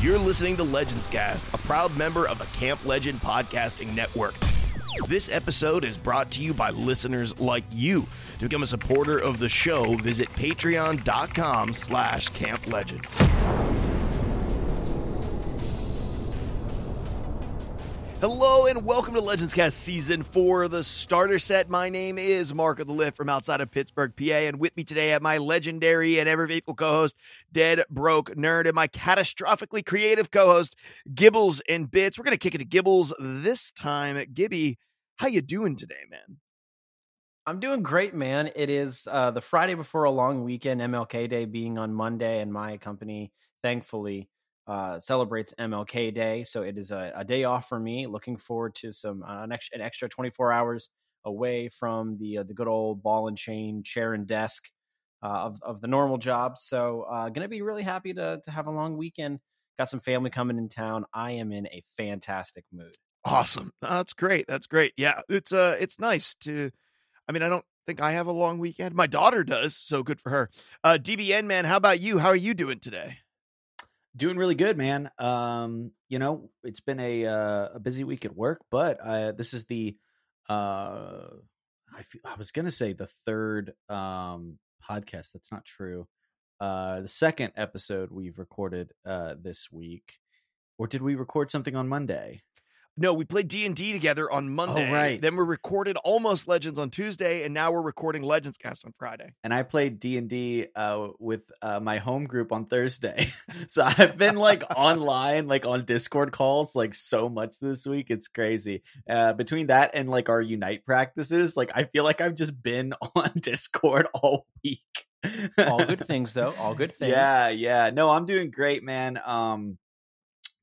You're listening to Legends Cast, a proud member of the Camp Legend Podcasting Network. This episode is brought to you by listeners like you. To become a supporter of the show, visit patreon.com slash camp Hello and welcome to Legends Cast Season 4, the starter set. My name is Mark of the Lift from outside of Pittsburgh, PA, and with me today at my legendary and ever faithful co-host, Dead Broke Nerd, and my catastrophically creative co-host, Gibbles and Bits. We're gonna kick it to Gibbles this time. Gibby, how you doing today, man? I'm doing great, man. It is uh, the Friday before a long weekend, MLK Day being on Monday, and my company, thankfully, uh, celebrates MLK Day. So it is a, a, day off for me. Looking forward to some uh, an, extra, an, extra, 24 hours away from the uh, the good old ball and chain chair and desk uh, of of the normal job. So uh, gonna be really happy to to have a long weekend. Got some family coming in town. I am in a fantastic mood. Awesome. That's great. That's great. Yeah, it's uh it's nice to. I mean, I don't think I have a long weekend. My daughter does, so good for her. Uh, DBN man, how about you? How are you doing today? Doing really good, man. Um, you know, it's been a uh, a busy week at work, but uh, this is the uh, I I was gonna say the third um podcast. That's not true. Uh, the second episode we've recorded uh this week, or did we record something on Monday? No, we played D and D together on Monday. Oh, right. Then we recorded almost Legends on Tuesday, and now we're recording Legends Cast on Friday. And I played D and D uh, with uh, my home group on Thursday. so I've been like online, like on Discord calls, like so much this week. It's crazy. Uh, between that and like our Unite practices, like I feel like I've just been on Discord all week. all good things, though. All good things. Yeah, yeah. No, I'm doing great, man. Um,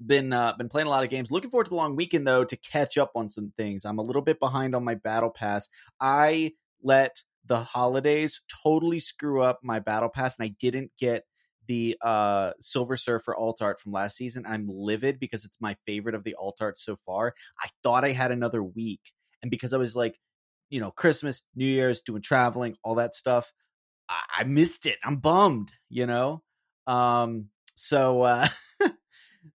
been uh, been playing a lot of games. Looking forward to the long weekend though to catch up on some things. I'm a little bit behind on my battle pass. I let the holidays totally screw up my battle pass, and I didn't get the uh Silver Surfer alt art from last season. I'm livid because it's my favorite of the alt art so far. I thought I had another week, and because I was like, you know, Christmas, New Year's, doing traveling, all that stuff, I, I missed it. I'm bummed, you know. Um, so uh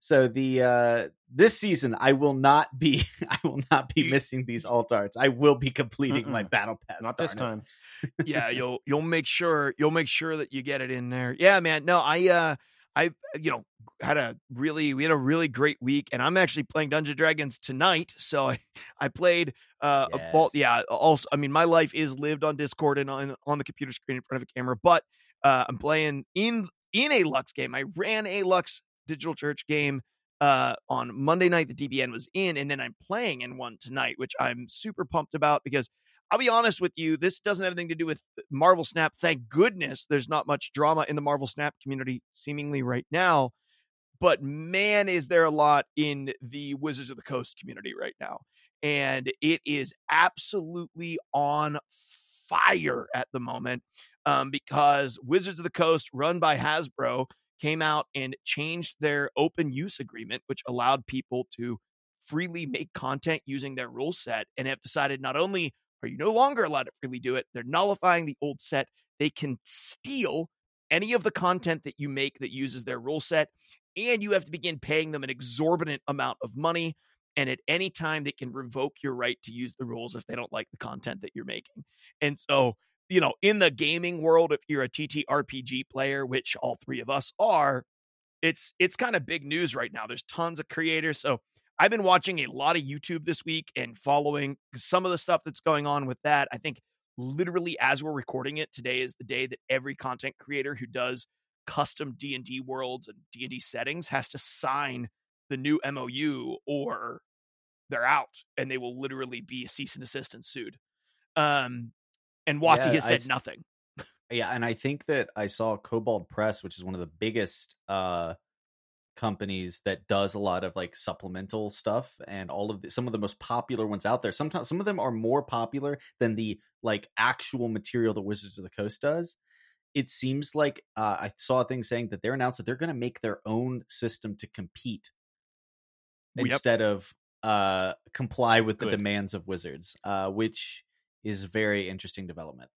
so the uh this season I will not be I will not be missing these alt arts. I will be completing Mm-mm. my battle pass. Not this time. yeah, you'll you'll make sure you'll make sure that you get it in there. Yeah, man. No, I uh I you know had a really we had a really great week and I'm actually playing Dungeon Dragons tonight. So I I played uh yes. a ball yeah, also I mean my life is lived on Discord and on on the computer screen in front of a camera, but uh I'm playing in in a Lux game. I ran a Lux Digital Church game uh, on Monday night. The DBN was in, and then I'm playing in one tonight, which I'm super pumped about because I'll be honest with you, this doesn't have anything to do with Marvel Snap. Thank goodness there's not much drama in the Marvel Snap community seemingly right now. But man, is there a lot in the Wizards of the Coast community right now. And it is absolutely on fire at the moment um, because Wizards of the Coast, run by Hasbro, came out and changed their open use agreement, which allowed people to freely make content using their rule set and have decided not only are you no longer allowed to freely do it, they're nullifying the old set. They can steal any of the content that you make that uses their rule set, and you have to begin paying them an exorbitant amount of money. And at any time, they can revoke your right to use the rules if they don't like the content that you're making. And so you know, in the gaming world, if you're a TTRPG player, which all three of us are, it's it's kind of big news right now. There's tons of creators. So I've been watching a lot of YouTube this week and following some of the stuff that's going on with that. I think literally as we're recording it, today is the day that every content creator who does custom D&D worlds and D&D settings has to sign the new MOU or they're out and they will literally be cease and desist and sued. Um, and Wati yeah, has said I, nothing. Yeah, and I think that I saw Kobold Press, which is one of the biggest uh companies that does a lot of like supplemental stuff and all of the, some of the most popular ones out there. Sometimes some of them are more popular than the like actual material the Wizards of the Coast does. It seems like uh, I saw a thing saying that they're announced that they're going to make their own system to compete yep. instead of uh comply with Good. the demands of Wizards, uh, which is very interesting development.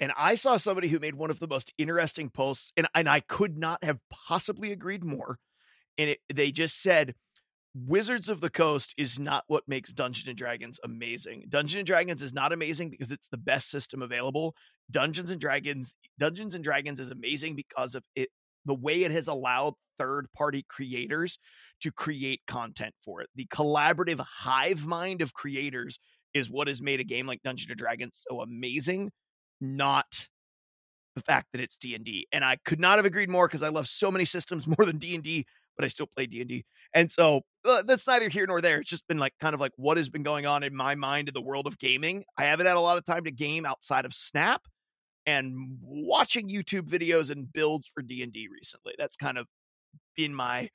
And I saw somebody who made one of the most interesting posts, and, and I could not have possibly agreed more. and it, they just said Wizards of the Coast is not what makes Dungeons and Dragons amazing. Dungeons and Dragons is not amazing because it's the best system available. Dungeons and Dragons Dungeons and Dragons is amazing because of it the way it has allowed third party creators to create content for it. The collaborative hive mind of creators is what has made a game like Dungeons and Dragons so amazing, not the fact that it's D&D. And I could not have agreed more because I love so many systems more than D&D, but I still play D&D. And so uh, that's neither here nor there. It's just been like kind of like what has been going on in my mind in the world of gaming. I haven't had a lot of time to game outside of Snap and watching YouTube videos and builds for D&D recently. That's kind of been my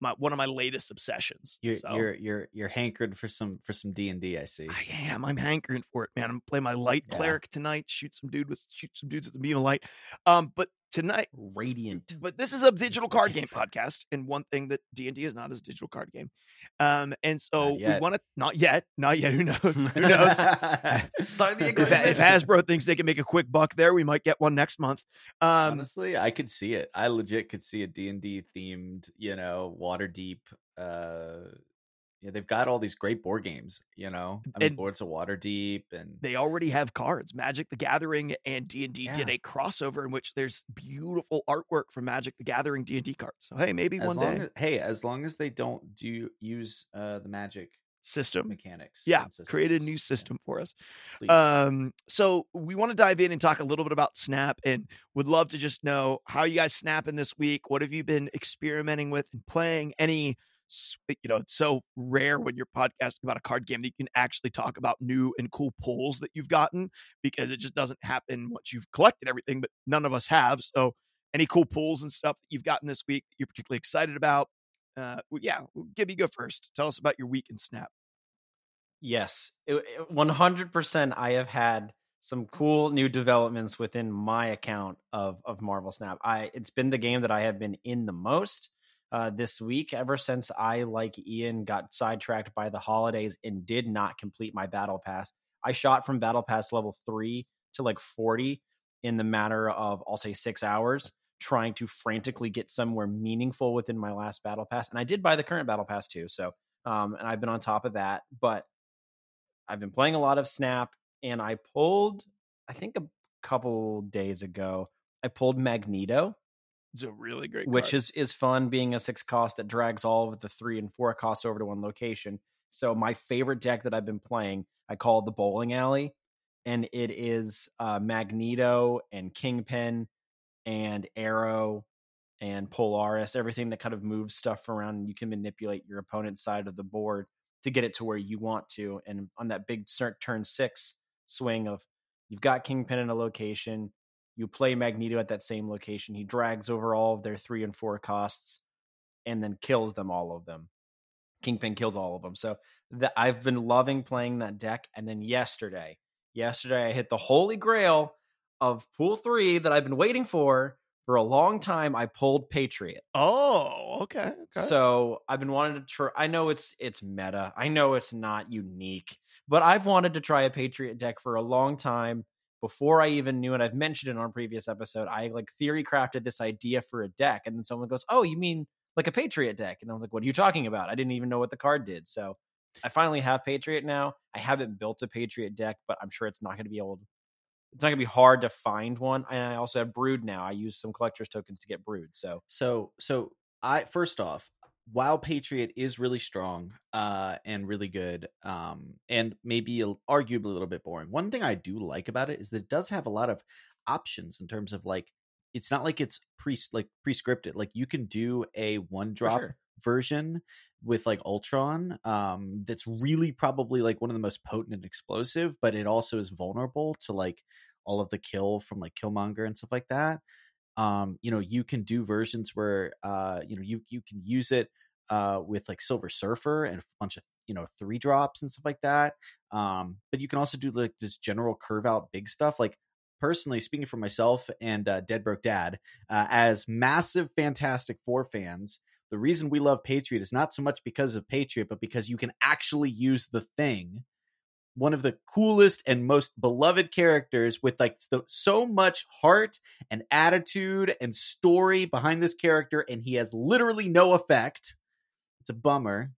my one of my latest obsessions. You're so. you're you're you're hankered for some for some D and D. I see. I am. I'm hankering for it, man. I'm playing my light Yeah. cleric tonight. Shoot some dude with shoot some dudes with the beam of light. Um, but tonight, Radiant. but this is a digital card game podcast, and one thing that D and D is not is a digital card game. Um, and so we want to not yet, not yet. Who knows? Who knows? Sign the if, if Hasbro thinks they can make a quick buck there, we might get one next month. Um, Honestly, I could see it. I legit could see a D and D themed, you know, Waterdeep. Uh, yeah, they've got all these great board games. You know, I mean, And- Lords of Waterdeep, and they already have cards. Magic the Gathering and D and D did a crossover in which there's beautiful artwork from Magic the Gathering D and D cards. So hey, maybe as one day as, hey, as long as they don't do use uh the magic system. mechanics, Yeah, create a new yeah, system for us. please. Um, so we want to dive in and talk a little bit about Snap, and would love to just know how you guys snapping this week. What have you been experimenting with and playing? Any, you know, it's so rare when you're podcasting about a card game that you can actually talk about new and cool pulls that you've gotten because it just doesn't happen once you've collected everything. But none of us have. So, any cool pulls and stuff that you've gotten this week that you're particularly excited about? Uh, yeah, Gibby, go first. Tell us about your week in Snap. Yes, hundred percent. I have had some cool new developments within my account of of Marvel Snap. I it's been the game that I have been in the most uh, this week ever since I, like Ian, got sidetracked by the holidays and did not complete my battle pass. I shot from battle pass level three to like forty in the matter of I'll say six hours, trying to frantically get somewhere meaningful within my last battle pass, and I did buy the current battle pass too. So um, and I've been on top of that, but I've been playing a lot of Snap, and I pulled, I think a couple days ago, I pulled Magneto, It's a really great, which card. is is fun, being a six cost that drags all of the three and four costs over to one location. So my favorite deck that I've been playing, I call it the bowling alley, and it is uh, Magneto and Kingpin and Arrow and Polaris, everything that kind of moves stuff around. And you can manipulate your opponent's side of the board to get it to where you want to. And on that big turn six swing of you've got Kingpin in a location, you play Magneto at that same location. He drags over all of their three and four costs and then kills them all of them. Kingpin kills all of them. So that I've been loving playing that deck. And then yesterday, yesterday I hit the holy grail of pool three that I've been waiting for for a long time. I pulled Patriot. Oh, okay. okay. So I've been wanting to try. I know it's it's meta. I know it's not unique, but I've wanted to try a Patriot deck for a long time before I even knew it. I've mentioned it on a previous episode. I like theory crafted this idea for a deck, and then someone goes, "Oh, you mean like a Patriot deck?" And I was like, "What are you talking about? I didn't even know what the card did." So I finally have Patriot now. I haven't built a Patriot deck, but I'm sure it's not going to be able. It's not going to be hard to find one. And I also have Brood now. I use some collector's tokens to get Brood. So So so I first off, while Patriot is really strong uh and really good, um and maybe a- arguably a little bit boring. One thing I do like about it is that it does have a lot of options in terms of like it's not like it's pre like pre-scripted. Like you can do a one drop sure. version with like Ultron um that's really probably like one of the most potent and explosive, but it also is vulnerable to like all of the kill from like Killmonger and stuff like that. Um, you know, you can do versions where uh, you know, you you can use it uh with like Silver Surfer and a bunch of you know three drops and stuff like that. Um, but you can also do like this general curve out big stuff. Like personally speaking for myself and uh, Dead Broke Dad, uh, as massive Fantastic Four fans, the reason we love Patriot is not so much because of Patriot, but because you can actually use the thing one of the coolest and most beloved characters with like so, so much heart and attitude and story behind this character and he has literally no effect. It's a bummer.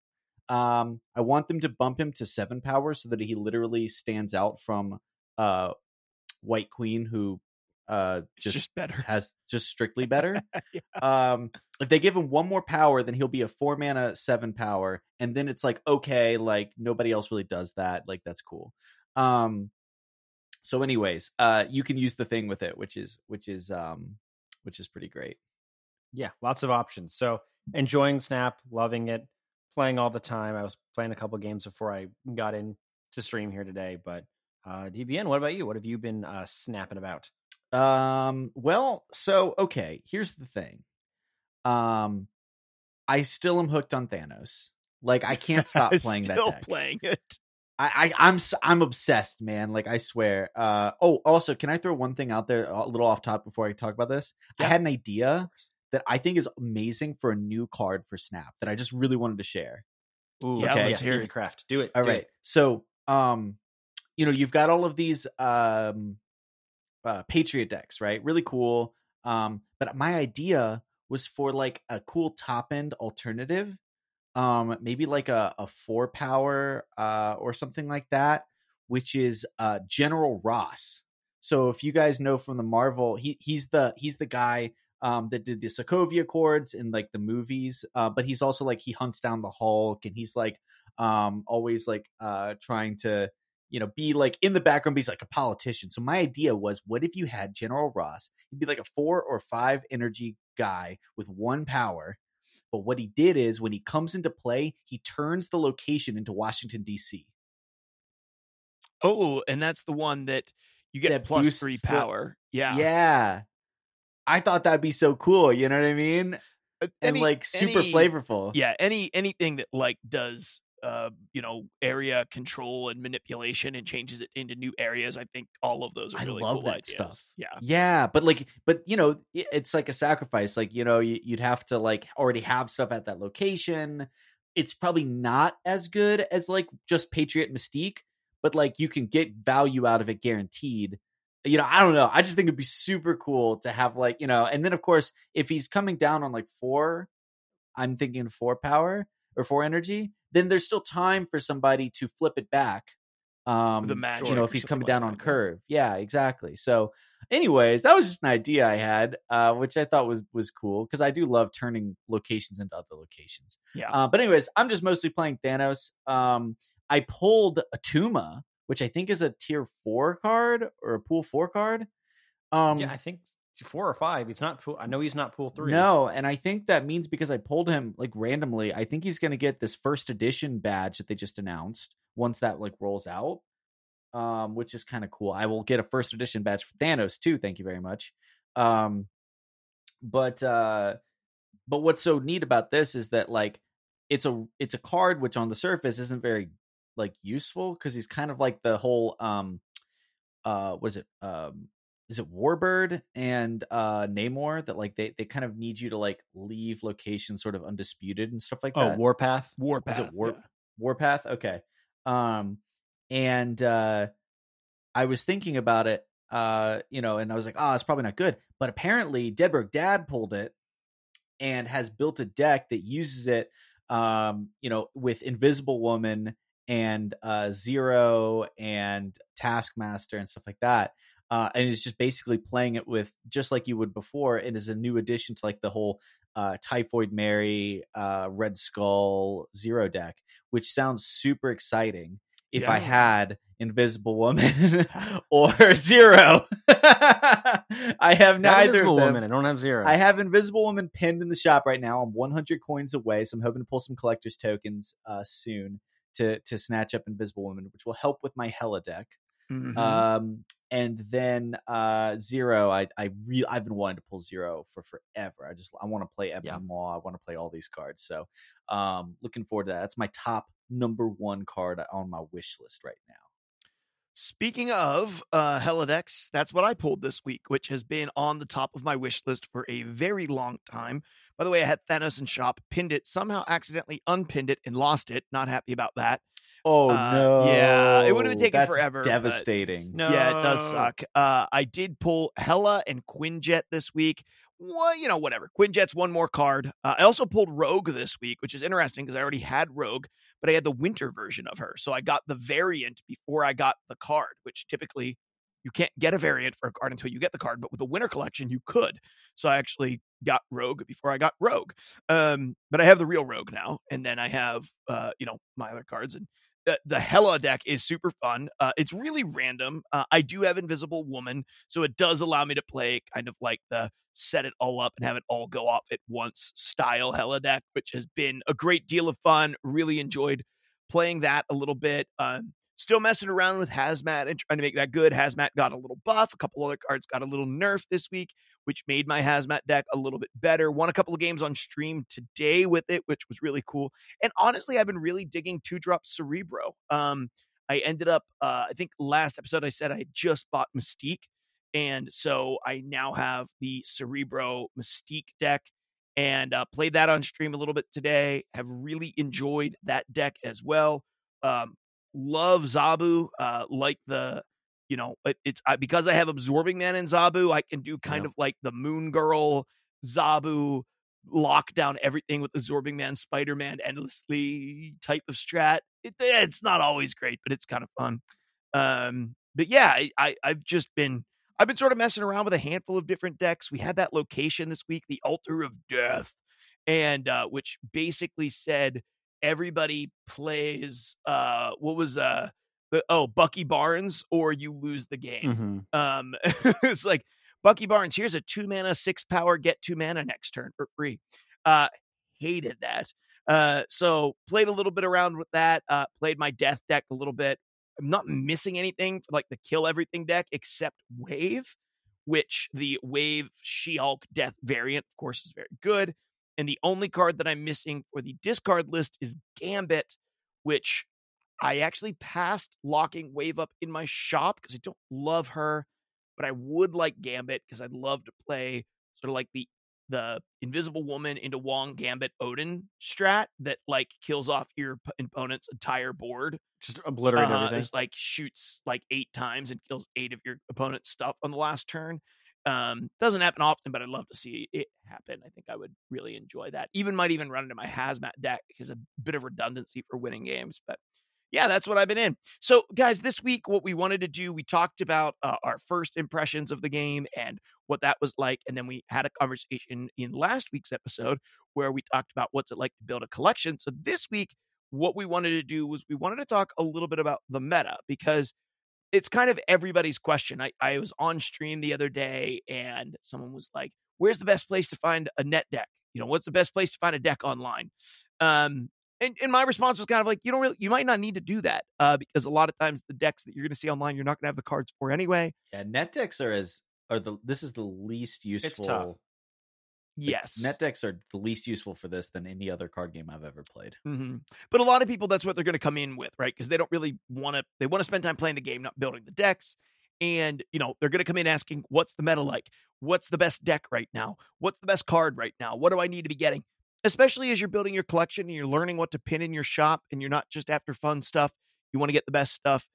Um i want them to bump him to seven power so that he literally stands out from uh white queen who uh just, just better. has just strictly better Yeah. um if they give him one more power then he'll be a four mana seven power and then it's like okay like nobody else really does that like that's cool um so anyways uh you can use the thing with it which is which is um which is pretty great yeah, lots of options. So enjoying Snap, loving it, playing all the time. I was playing a couple games before I got in to stream here today. But uh, DBN, what about you? What have you been uh, snapping about? Um, well, so okay, here's the thing. Um I still am hooked on Thanos. Like I can't stop playing that Still playing it. I, I I'm s- I'm obsessed, man. Like I swear. Uh oh, also, can I throw one thing out there a little off top before I talk about this? I had an idea that I think is amazing for a new card for Snap that I just really wanted to share. Ooh, Yeah, okay, let's yes, hear it. Craft. Do it. All do right. it. So, um, you know, you've got all of these um uh Patriot decks, right? Really cool. Um, but my idea was for like a cool top end alternative. Um, maybe like a, a four power uh or something like that, which is uh General Ross. So if you guys know from the Marvel, he he's the he's the guy um that did the Sokovia Accords in like the movies. Uh, but he's also like he hunts down the Hulk and he's like um always like uh trying to you know be like in the background be like a politician. So my idea was what if you had general ross he'd be like a four or five energy guy with one power but what he did is when he comes into play he turns the location into washington dc Oh, and that's the one that you get That plus three the- power. yeah. yeah. I thought that'd be so cool you know what i mean? Uh, and like super any- flavorful. Yeah, any anything that like does uh you know area control and manipulation and changes it into new areas. I think all of those are I love cool that ideas. stuff. Yeah. Yeah, but like, but you know, it's like a sacrifice. Like, you know, you'd have to like already have stuff at that location. It's probably not as good as like just Patriot Mystique, but like you can get value out of it guaranteed. You know, I don't know. I just think it'd be super cool to have like, you know, and then of course, if he's coming down on like four, I'm thinking four power or four energy, then there's still time for somebody to flip it back. Um, The magic you know, if he's coming like down that, on curve. Yeah, exactly. So, anyways, that was just an idea I had, uh, which I thought was was cool because I do love turning locations into other locations. Yeah. Uh, but anyways, I'm just mostly playing Thanos. Um, I pulled a Attuma, which I think is a tier four card or a pool four card. Um, yeah, I think four or five. It's not. Pool, I know he's not pool three. no, and I think that means because I pulled him like randomly, I think he's going to get this first edition badge that they just announced once that like rolls out. Um, which is kind of cool. I will get a first edition badge for Thanos too. Thank you very much. Um, but uh, but what's so neat about this is that like it's a it's a card which on the surface isn't very like useful because he's kind of like the whole um uh was it um is it Warbird and uh Namor that like they they kind of need you to like leave locations sort of undisputed and stuff like Oh, that. Warpath. Warpath. Is it War yeah. Warpath? Okay. Um and uh I was thinking about it uh you know and I was like, "Oh, it's probably not good." But apparently Dead Broke Dad pulled it and has built a deck that uses it um you know with Invisible Woman and uh Zero and Taskmaster and stuff like that. Uh, and it's just basically playing it with just like you would before. It is a new addition to like the whole uh, Typhoid Mary, uh, Red Skull Zero deck, which sounds super exciting. If I had Invisible Woman or Zero, I have Got neither Invisible. Woman. I don't have zero. I have Invisible Woman pinned in the shop right now. I'm 100 coins away, so I'm hoping to pull some collector's tokens uh, soon to to snatch up Invisible Woman, which will help with my Hela deck. Mhm. Um, and then uh, Zero, I I re- I've been wanting to pull Zero for forever. I just I want to play Ebony Yeah. Maw. I want to play all these cards. So, um, looking forward to that. That's my top number one card on my wish list right now. Speaking of uh Hela decks, that's what I pulled this week, which has been on the top of my wish list for a very long time. By the way, I had Thanos in shop, pinned it, somehow accidentally unpinned it and lost it. Not happy about that. Oh Uh, no! yeah, it would've been taking That's forever, Devastating. No. Yeah, it does suck. Uh, I did pull Hela and Quinjet this week. Well, you know, whatever. Quinjet's one more card. Uh, I also pulled Rogue this week, which is interesting because I already had Rogue, but I had the winter version of her. So I got the variant before I got the card, which typically you can't get a variant for a card until you get the card. But with the winter collection, you could. So I actually got Rogue before I got Rogue. Um, but I have the real Rogue now, and then I have, uh, you know, my other cards and the, Hela deck is super fun. Uh, it's really random. Uh, I do have Invisible Woman, so it does allow me to play kind of like the set it all up and have it all go off at once style Hela deck, which has been a great deal of fun. Really enjoyed playing that a little bit. Um, still messing around with Hazmat and trying to make that good. Hazmat got a little buff. A couple other cards got a little nerf this week, which made my Hazmat deck a little bit better. Won a couple of games on stream today with it, which was really cool. And honestly, I've been really digging two drop Cerebro. Um, I ended up, uh, I think last episode I said I just bought Mystique. And so I now have the Cerebro Mystique deck and uh, played that on stream a little bit today. Have really enjoyed that deck as well. Um, love Zabu. Uh, like the, you know, it, it's I, because I have Absorbing Man in Zabu, I can do kind Yep. of like the Moon Girl Zabu lock down everything with Absorbing Man, Spider Man, endlessly type of strat. It, it's not always great, but it's kind of fun. Um, but yeah, I, I I've just been I've been sort of messing around with a handful of different decks. We had that location this week, the Altar of Death, and uh, which basically said everybody plays uh what was uh the oh Bucky Barnes or you lose the game. Mhm. Um, it's like Bucky Barnes. Here's a two mana, six power, get two mana next turn for free. Uh, hated that. Uh, so played a little bit around with that. Uh, played my death deck a little bit. I'm not missing anything like the kill everything deck except wave, which the wave She Hulk death variant, of course, is very good. And the only card that I'm missing for the discard list is Gambit, which I actually passed locking Wave up in my shop because I don't love her, but I would like Gambit because I'd love to play sort of like the the Invisible Woman into Wong Gambit Odin strat that like kills off your opponent's entire board. Just obliterate Uh, everything. It's like shoots like eight times and kills eight of your opponent's stuff on the last turn. Um, doesn't happen often, but I'd love to see it happen. I think I would really enjoy that. Even might even run into my hazmat deck because a bit of redundancy for winning games. But yeah, that's what I've been in. So, guys, this week, what we wanted to do, we talked about uh, our first impressions of the game and what that was like. And then we had a conversation in last week's episode where we talked about what's it like to build a collection. So, this week, what we wanted to do was we wanted to talk a little bit about the meta because it's kind of everybody's question. I, I was on stream the other day and someone was like, Where's the best place to find a net deck? You know, what's the best place to find a deck online? Um, and, and my response was kind of like, you don't really, you might not need to do that uh, because a lot of times the decks that you're going to see online, you're not going to have the cards for anyway. Yeah, net decks are as are the this is the least useful. Yes. net decks are the least useful for this than any other card game I've ever played. hmm But a lot of people, that's what they're going to come in with, right? Because they don't really want to. They want to spend time playing the game, not building the decks. And you know, they're going to come in asking, "What's the meta like? What's the best deck right now? What's the best card right now? What do I need to be getting?" Especially as you're building your collection and you're learning what to pin in your shop, and you're not just after fun stuff. You want to get the best stuff.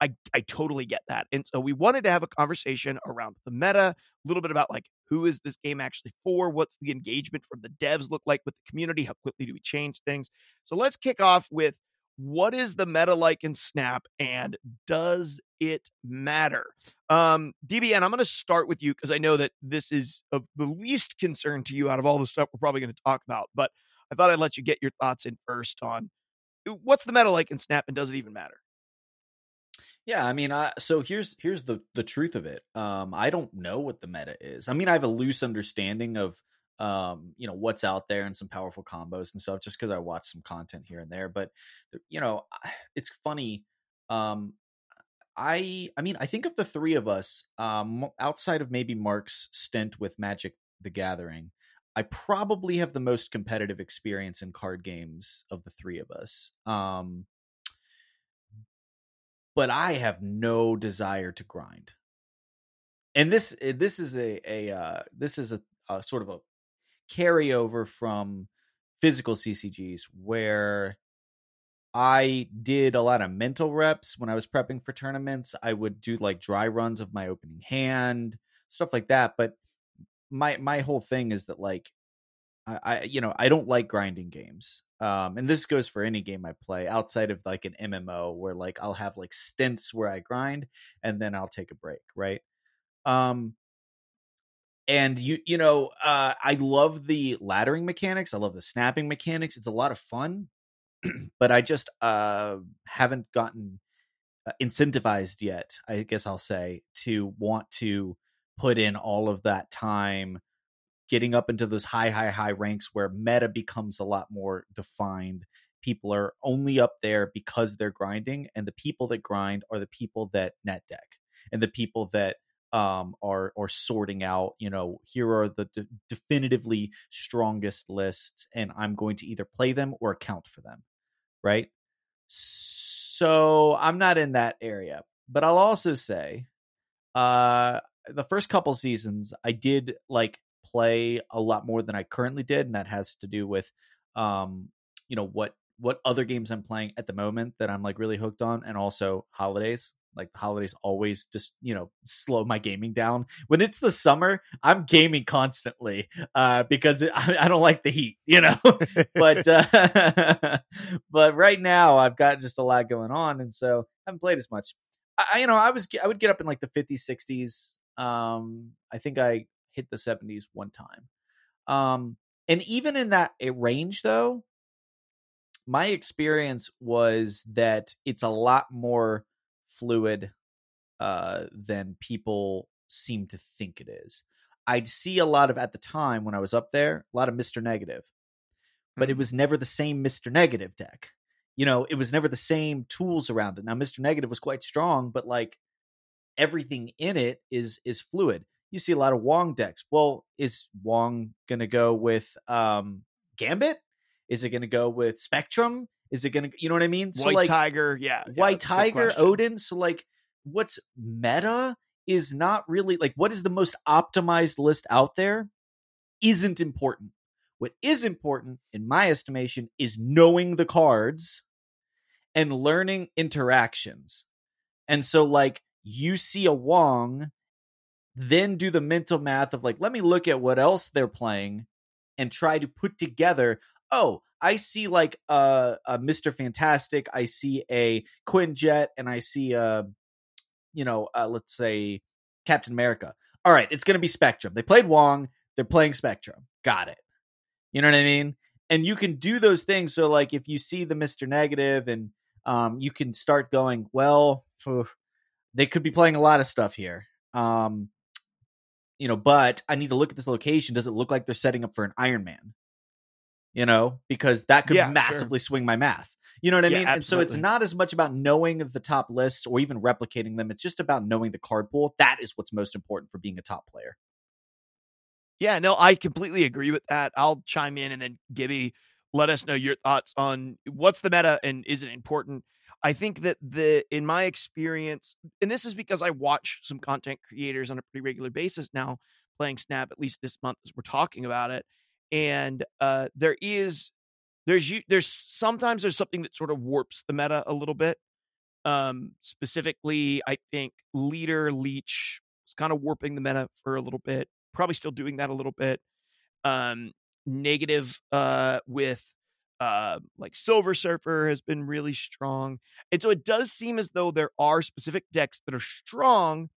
I I totally get that. And so we wanted to have a conversation around the meta, a little bit about like who is this game actually for? What's the engagement from the devs look like with the community? How quickly do we change things? So let's kick off with what is the meta like in Snap and does it matter? Um, DBN, I'm going to start with you because I know that this is of the least concern to you out of all the stuff we're probably going to talk about, but I thought I'd let you get your thoughts in first on what's the meta like in Snap and does it even matter? Yeah, I mean, I, so here's here's the the truth of it. Um, I don't know what the meta is. I mean, I have a loose understanding of um, you know, what's out there and some powerful combos and stuff, just because I watch some content here and there. But you know, it's funny. Um, I I mean, I think of the three of us, um, outside of maybe Mark's stint with Magic the Gathering, I probably have the most competitive experience in card games of the three of us. Um, but I have no desire to grind. And this eh, this is a a uh, this is a, a sort of a carryover from physical CCGs where I did a lot of mental reps when I was prepping for tournaments. I would do like dry runs of my opening hand, stuff like that. But my my whole thing is that like I, I you know I don't like grinding games. Um, and this goes for any game I play outside of like an MMO where like I'll have like stints where I grind and then I'll take a break, right? Um, and you you know uh, I love the laddering mechanics. I love the snapping mechanics. It's a lot of fun, but I just uh, haven't gotten uh, incentivized yet. I guess I'll say to want to put in all of that time getting up into those high, high, high ranks where meta becomes a lot more defined. People are only up there because they're grinding, and the people that grind are the people that net deck and the people that um are are sorting out you know here are the de- definitively strongest lists and i'm going to either play them or account for them right so i'm not in that area but i'll also say uh the first couple seasons i did like play a lot more than I currently did, and that has to do with um, you know, what what other games I'm playing at the moment that I'm like really hooked on, and also holidays. Like the holidays always just you know slow my gaming down. When it's the summer, I'm gaming constantly uh, because it, I, I, don't like the heat, you know. but uh, but right now I've got just a lot going on, and so I haven't played as much. I you know I was I would get up in like the 50s, 60s. Um, I think I hit the 70s one time. Um, and even in that range, though, my experience was that it's a lot more fluid uh, than people seem to think it is. I'd see a lot of at the time when I was up there, a lot of Mr. Negative, but mm-hmm. it was never the same Mr. Negative deck. You know, it was never the same tools around it. Now, Mr. Negative was quite strong, but like everything in it is is fluid you see a lot of Wong decks. Well, is Wong going to go with um, Gambit? Is it going to go with Spectrum? Is it going to, you know what I mean? So White like, Tiger, yeah. White yeah, Tiger, Odin. So, like, what's meta is not really like what is the most optimized list out there isn't important. What is important, in my estimation, is knowing the cards and learning interactions. And so, like, you see a Wong then do the mental math of like, let me look at what else they're playing and try to put together. Oh, I see like a, a Mr. Fantastic, I see a Quinjet, and I see a, you know, uh, let's say Captain America. All right, it's going to be Spectrum. They played Wong, they're playing Spectrum. Got it. You know what I mean? And you can do those things. So, like, if you see the Mr. Negative and um, you can start going, well, they could be playing a lot of stuff here. Um, you know, but I need to look at this location. Does it look like they're setting up for an Iron Man? You know, because that could yeah, massively sure. swing my math. You know what I yeah, mean? Absolutely. And so it's not as much about knowing the top lists or even replicating them. It's just about knowing the card pool. That is what's most important for being a top player. Yeah, no, I completely agree with that. I'll chime in and then Gibby, let us know your thoughts on what's the meta and is it important? I think that the in my experience, and this is because I watch some content creators on a pretty regular basis now playing Snap, at least this month as we're talking about it. And uh there is there's there's sometimes there's something that sort of warps the meta a little bit. Um specifically, I think leader leech is kind of warping the meta for a little bit, probably still doing that a little bit. Um negative uh with uh, like Silver Surfer has been really strong. And so it does seem as though there are specific decks that are strong,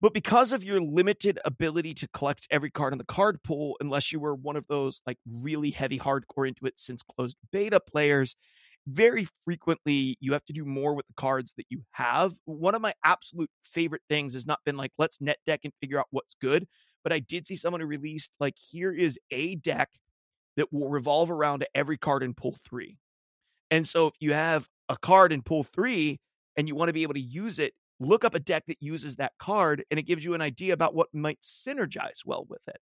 but because of your limited ability to collect every card in the card pool, unless you were one of those like really heavy hardcore into it since closed beta players, very frequently you have to do more with the cards that you have. One of my absolute favorite things has not been like, let's net deck and figure out what's good. But I did see someone who released like, here is a deck that will revolve around every card in pool three. And so if you have a card in pool three and you want to be able to use it, look up a deck that uses that card and it gives you an idea about what might synergize well with it.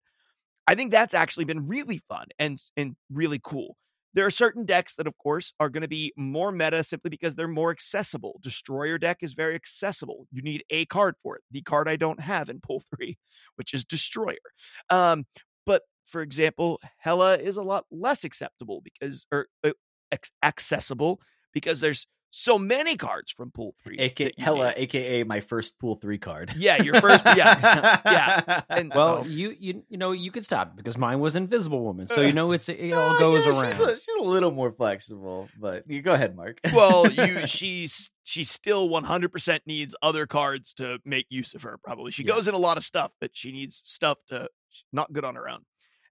I think that's actually been really fun and and really cool. There are certain decks that, of course, are going to be more meta simply because they're more accessible. Destroyer deck is very accessible. You need a card for it. The card I don't have in pool three, which is Destroyer. Um, for example, Hela is a lot less acceptable because or uh, accessible because there's so many cards from pool three. AKA, Hela, need. aka my first pool three card. Yeah, your first. yeah, yeah. And well, um, you you you know you could stop because mine was Invisible Woman, so you know it's it all goes yeah, around. She's a, she's a, little more flexible, but you go ahead, Mark. well, you she's she still 100% needs other cards to make use of her. Probably she yeah. goes in a lot of stuff, but she needs stuff to not good on her own.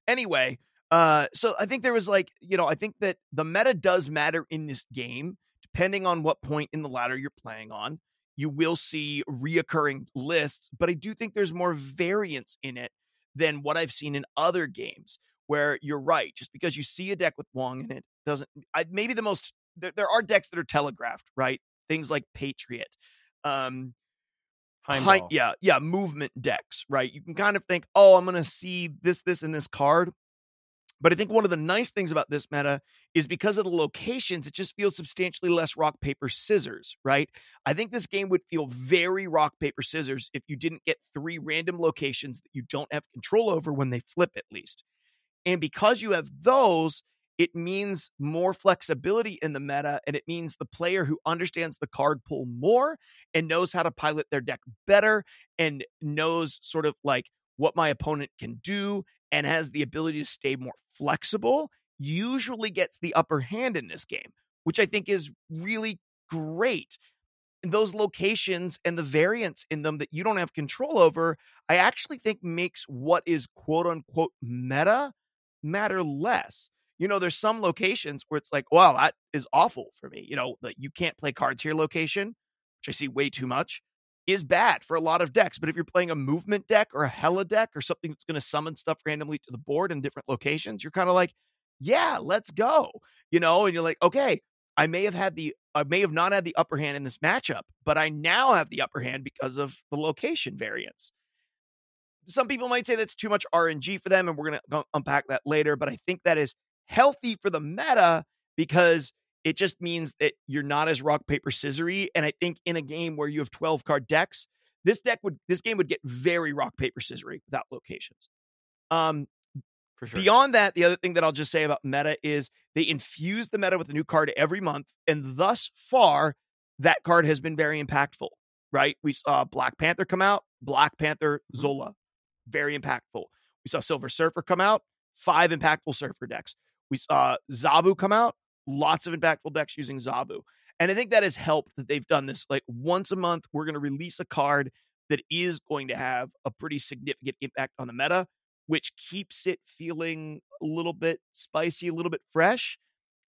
Anyway, uh, so I think there was like you know I think that the meta does matter in this game depending on what point in the ladder you're playing on, you will see reoccurring lists. But I do think there's more variance in it than what I've seen in other games where you're right. Just because you see a deck with Wong in it doesn't, I, maybe the most, there, there are decks that are telegraphed, right? Things like Patriot. Um, High, yeah, yeah, movement decks, right? You can kind of think, oh, I'm going to see this, this, and this card. But I think one of the nice things about this meta is because of the locations, it just feels substantially less rock, paper, scissors, right? I think this game would feel very rock, paper, scissors if you didn't get three random locations that you don't have control over when they flip, at least. And because you have those, it means more flexibility in the meta, and it means the player who understands the card pool more and knows how to pilot their deck better and knows sort of like what my opponent can do and has the ability to stay more flexible usually gets the upper hand in this game, which I think is really great. And those locations and the variance in them that you don't have control over, I actually think makes what is quote unquote meta matter less. You know, there's some locations where it's like, wow, that is awful for me. You know, that you can't play cards here location, which I see way too much is bad for a lot of decks. But if you're playing a movement deck or a Hela deck or something that's going to summon stuff randomly to the board in different locations, you're kind of like, yeah, let's go. You know, and you're like, okay, I may have had the I may have not had the upper hand in this matchup, but I now have the upper hand because of the location variance. Some people might say that's too much RNG for them, and we're going to unpack that later. But I think that is healthy for the meta because it just means that you're not as rock paper scissory. And I think in a game where you have 12 card decks, this deck would this game would get very rock paper scissory without locations. Um, for sure. Beyond that, the other thing that I'll just say about meta is they infuse the meta with a new card every month, and thus far, that card has been very impactful. Right? We saw Black Panther come out, Black Panther mm-hmm. Zola, very impactful. We saw Silver Surfer come out, five impactful Surfer decks. We saw Zabu come out, lots of impactful decks using Zabu. And I think that has helped that they've done this like once a month. We're going to release a card that is going to have a pretty significant impact on the meta, which keeps it feeling a little bit spicy, a little bit fresh.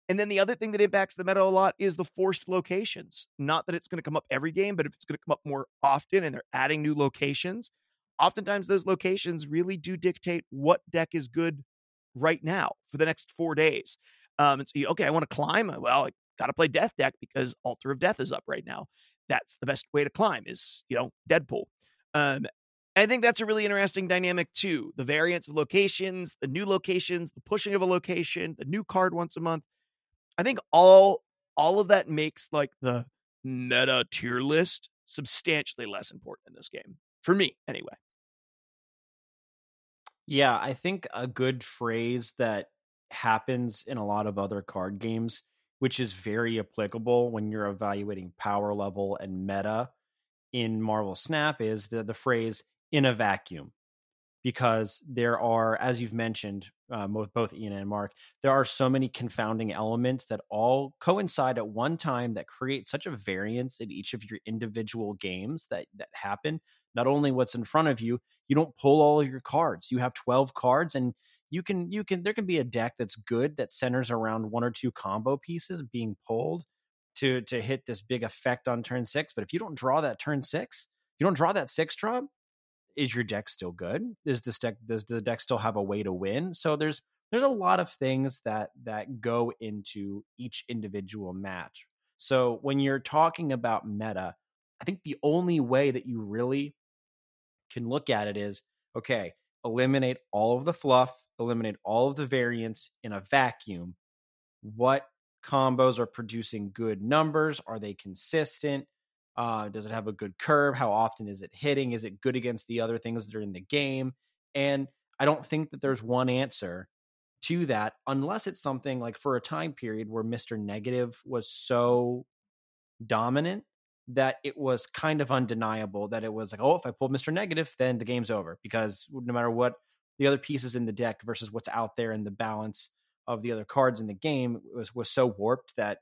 And then the other thing that impacts the meta a lot is the forced locations. Not that it's going to come up every game, but if it's going to come up more often and they're adding new locations, oftentimes those locations really do dictate what deck is good right now for the next four days. Um, and so, you, okay, I want to climb. Uh, well, I got to play Death Deck because Altar of Death is up right now. That's the best way to climb is, you know, Deadpool. Um, I think that's a really interesting dynamic too. The variance of locations, the new locations, the pushing of a location, the new card once a month. I think all all of that makes like the meta tier list substantially less important in this game. For me, anyway. Yeah, I think a good phrase that happens in a lot of other card games, which is very applicable when you're evaluating power level and meta in Marvel Snap is the the phrase in a vacuum. Because there are, as you've mentioned, uh, both Ian and Mark, there are so many confounding elements that all coincide at one time that create such a variance in each of your individual games that that happen. Not only what's in front of you, you don't pull all of your cards. You have twelve cards, and you can you can there can be a deck that's good that centers around one or two combo pieces being pulled to to hit this big effect on turn six. But if you don't draw that turn six, if you don't draw that six drop, is your deck still good? Is this deck does the deck still have a way to win? So there's there's a lot of things that that go into each individual match. So when you're talking about meta, I think the only way that you really can look at it is okay, eliminate all of the fluff, eliminate all of the variance in a vacuum. What combos are producing good numbers? Are they consistent? Uh, does it have a good curve? How often is it hitting? Is it good against the other things that are in the game? And I don't think that there's one answer to that unless it's something like for a time period where Mr. Negative was so dominant that it was kind of undeniable that it was like, oh, if I pull Mr. Negative, then the game's over because no matter what the other pieces in the deck versus what's out there in the balance of the other cards in the game was was so warped that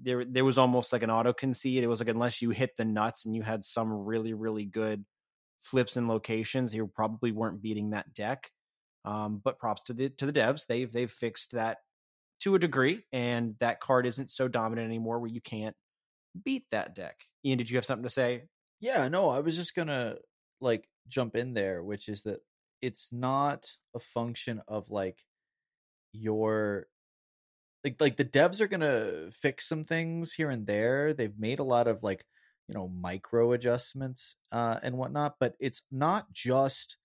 there there was almost like an auto concede. It was like unless you hit the nuts and you had some really really good flips and locations, you probably weren't beating that deck. Um, but props to the to the devs, they've they've fixed that to a degree, and that card isn't so dominant anymore where you can't beat that deck. Ian, did you have something to say? Yeah, no, I was just gonna like jump in there, which is that it's not a function of like your like like the devs are gonna fix some things here and there. They've made a lot of like you know micro adjustments uh and whatnot, but it's not just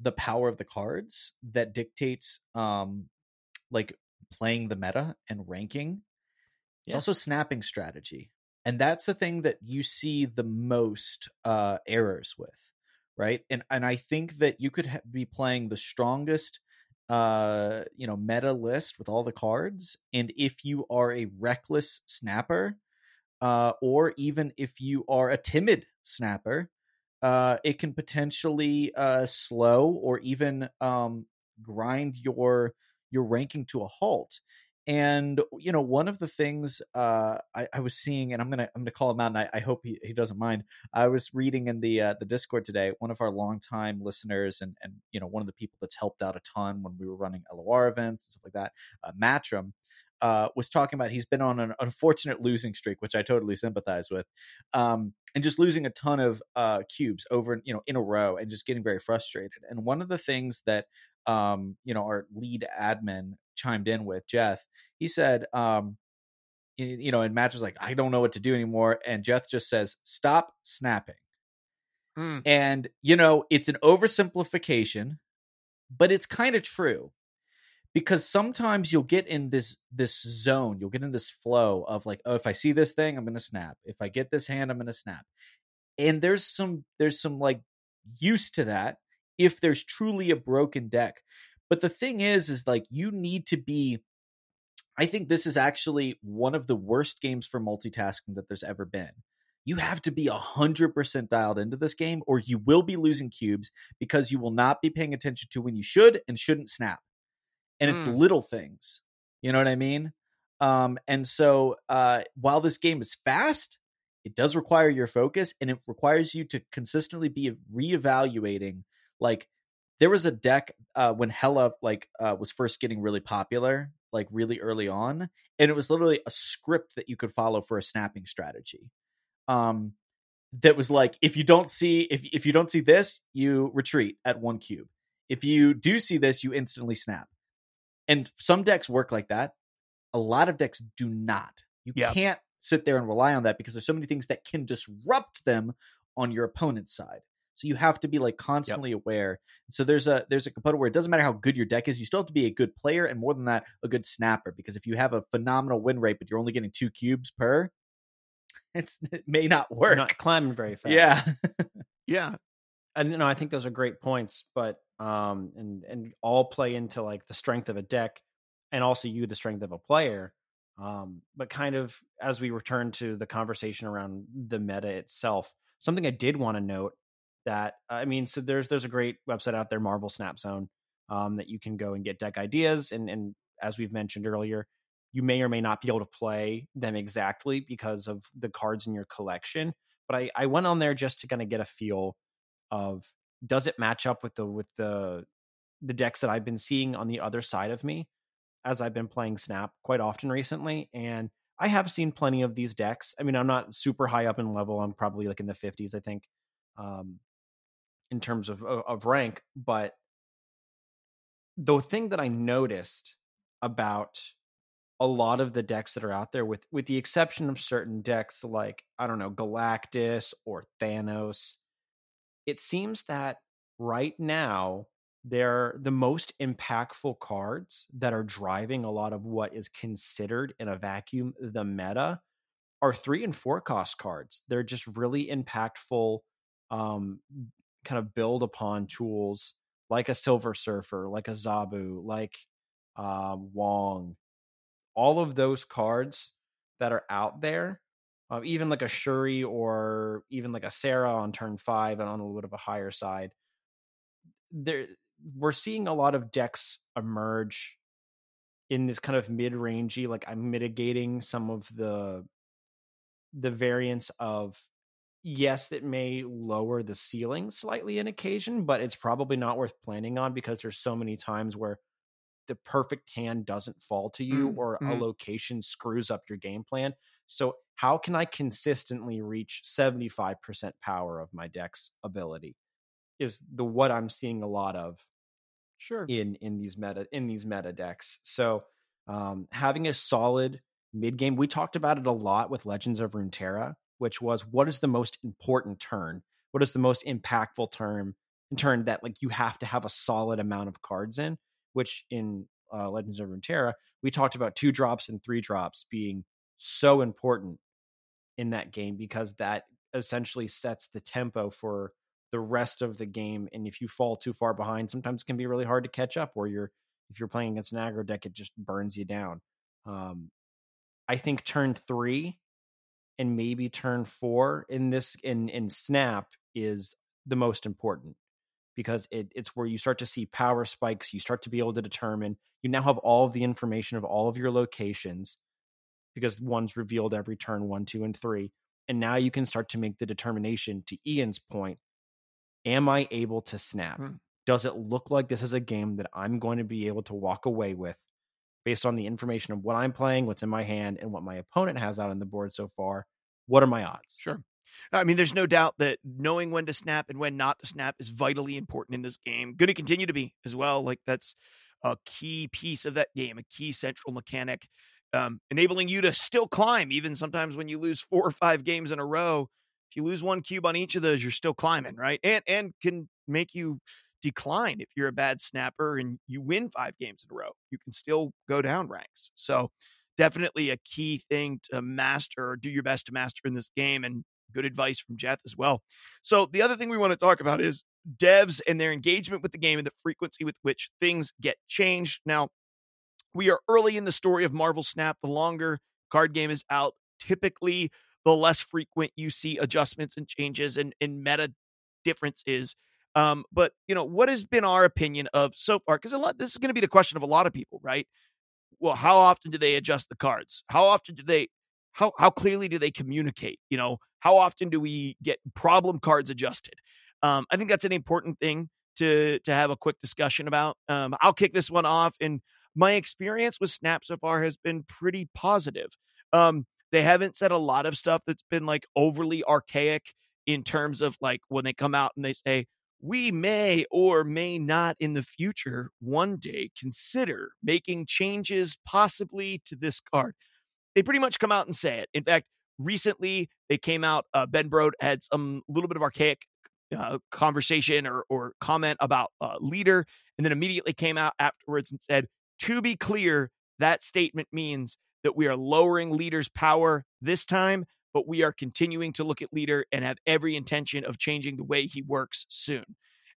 the power of the cards that dictates um like playing the meta and ranking. It's Yeah. also snapping strategy. And that's the thing that you see the most uh errors with, right? And and I think that you could ha- be playing the strongest uh you know meta list with all the cards and if you are a reckless snapper uh or even if you are a timid snapper uh it can potentially uh slow or even um grind your your ranking to a halt and you know one of the things uh I, I was seeing and i'm gonna i'm gonna call him out and i, I hope he, he doesn't mind i was reading in the uh, the discord today one of our longtime listeners and and you know one of the people that's helped out a ton when we were running lor events and stuff like that uh, matrim uh, was talking about he's been on an unfortunate losing streak, which I totally sympathize with, um, and just losing a ton of uh, cubes over you know in a row and just getting very frustrated. And one of the things that um, you know our lead admin chimed in with Jeff, he said, um, y- you know, and Match was like, I don't know what to do anymore, and Jeff just says, stop snapping. Mm. And you know, it's an oversimplification, but it's kind of true because sometimes you'll get in this this zone, you'll get in this flow of like, oh, if I see this thing, I'm going to snap. If I get this hand, I'm going to snap. And there's some there's some like use to that if there's truly a broken deck. But the thing is is like you need to be I think this is actually one of the worst games for multitasking that there's ever been. You have to be 100% dialed into this game, or you will be losing cubes because you will not be paying attention to when you should and shouldn't snap. And it's Mm. little things. You know what I mean? Um, and so uh, while this game is fast, it does require your focus and it requires you to consistently be reevaluating. Like, there was a deck uh, when Hela like uh, was first getting really popular, like really early on, and it was literally a script that you could follow for a snapping strategy. Um, that was like if you don't see if if you don't see this, you retreat at one cube. If you do see this, you instantly snap. And some decks work like that. A lot of decks do not. You Yep. can't sit there and rely on that because there's so many things that can disrupt them on your opponent's side. So you have to be like constantly aware. So there's a there's a component where it doesn't matter how good your deck is, you still have to be a good player and more than that, a good snapper. Because if you have a phenomenal win rate, but you're only getting two cubes per, it's it may not You're work. not climbing very fast. yeah. Yeah. and you know, I think those are great points, but um, and and all play into like the strength of a deck, and also you the strength of a player. Um, but kind of as we return to the conversation around the meta itself, something I did want to note that I mean, so there's there's a great website out there, Marvel Snap Zone, um, that you can go and get deck ideas, and and as we've mentioned earlier, you may or may not be able to play them exactly because of the cards in your collection. But I, I went on there just to kind of get a feel of does it match up with the with the the decks that I've been seeing on the other side of me as I've been playing Snap quite often recently and I have seen plenty of these decks. I mean, I'm not super high up in level. I'm probably like in the 50s, I think, um, in terms of of rank. But the thing that I noticed about a lot of the decks that are out there, with with the exception of certain decks like I don't know Galactus or Thanos, it seems that right now they're the most impactful cards that are driving a lot of what is considered in a vacuum the meta are three and four cost cards. They're just really impactful, um, kind of build upon tools like a Silver Surfer, like a Zabu, like uh, Wong, all of those cards that are out there, uh, even like a Shuri or even like a Sera on turn five and on a little bit of a higher side, there we're seeing a lot of decks emerge in this kind of mid-rangey like i'm mitigating some of the the variance of yes it may lower the ceiling slightly in occasion but it's probably not worth planning on because there's so many times where the perfect hand doesn't fall to you Mm, or a mm. location screws up your game plan so how can i consistently reach 75% power of my deck's ability is the what i'm seeing a lot of Sure. in in these meta in these meta decks. So um, having a solid mid game, we talked about it a lot with Legends of Runeterra, which was what is the most important turn? What is the most impactful turn? In turn that like you have to have a solid amount of cards in. Which in uh, Legends of Runeterra, we talked about two drops and three drops being so important in that game because that essentially sets the tempo for the rest of the game. And if you fall too far behind, sometimes it can be really hard to catch up. Or you're if you're playing against an aggro deck, it just burns you down. Um, I think turn three and maybe turn four in this in in Snap is the most important because it, it's where you start to see power spikes. You start to be able to determine. You now have all of the information of all of your locations because one's revealed every turn one, two, and three. And now you can start to make the determination to Ian's point Am I able to snap? Hmm. Does it look like this is a game that I'm going to be able to walk away with based on the information of what I'm playing, what's in my hand, and what my opponent has out on the board so far? What are my odds? Sure. I mean, there's no doubt that knowing when to snap and when not to snap is vitally important in this game. Going to continue to be as well. Like that's a key piece of that game, a key central mechanic, um, enabling you to still climb, even sometimes when you lose four or five games in a row. If you lose one cube on each of those, you're still climbing, right? And and can make you decline if you're a bad snapper and you win five games in a row. You can still go down ranks. So definitely a key thing to master or do your best to master in this game and good advice from Jeff as well. So the other thing we want to talk about is devs and their engagement with the game and the frequency with which things get changed. Now, we are early in the story of Marvel Snap. The longer card game is out, typically the less frequent you see adjustments and changes and, and meta differences. Um, but you know, what has been our opinion of so far? Because a lot this is going to be the question of a lot of people, right? Well, how often do they adjust the cards? How often do they how how clearly do they communicate? You know, how often do we get problem cards adjusted? Um, I think that's an important thing to to have a quick discussion about. Um, I'll kick this one off, and my experience with Snap so far has been pretty positive. Um, they haven't said a lot of stuff that's been like overly archaic in terms of like when they come out and they say we may or may not in the future one day consider making changes possibly to this card. They pretty much come out and say it. In fact, recently they came out. Uh, ben Brode had some little bit of archaic uh, conversation or or comment about uh, leader, and then immediately came out afterwards and said, "To be clear, that statement means that we are lowering leader's power this time." But we are continuing to look at leader and have every intention of changing the way he works soon.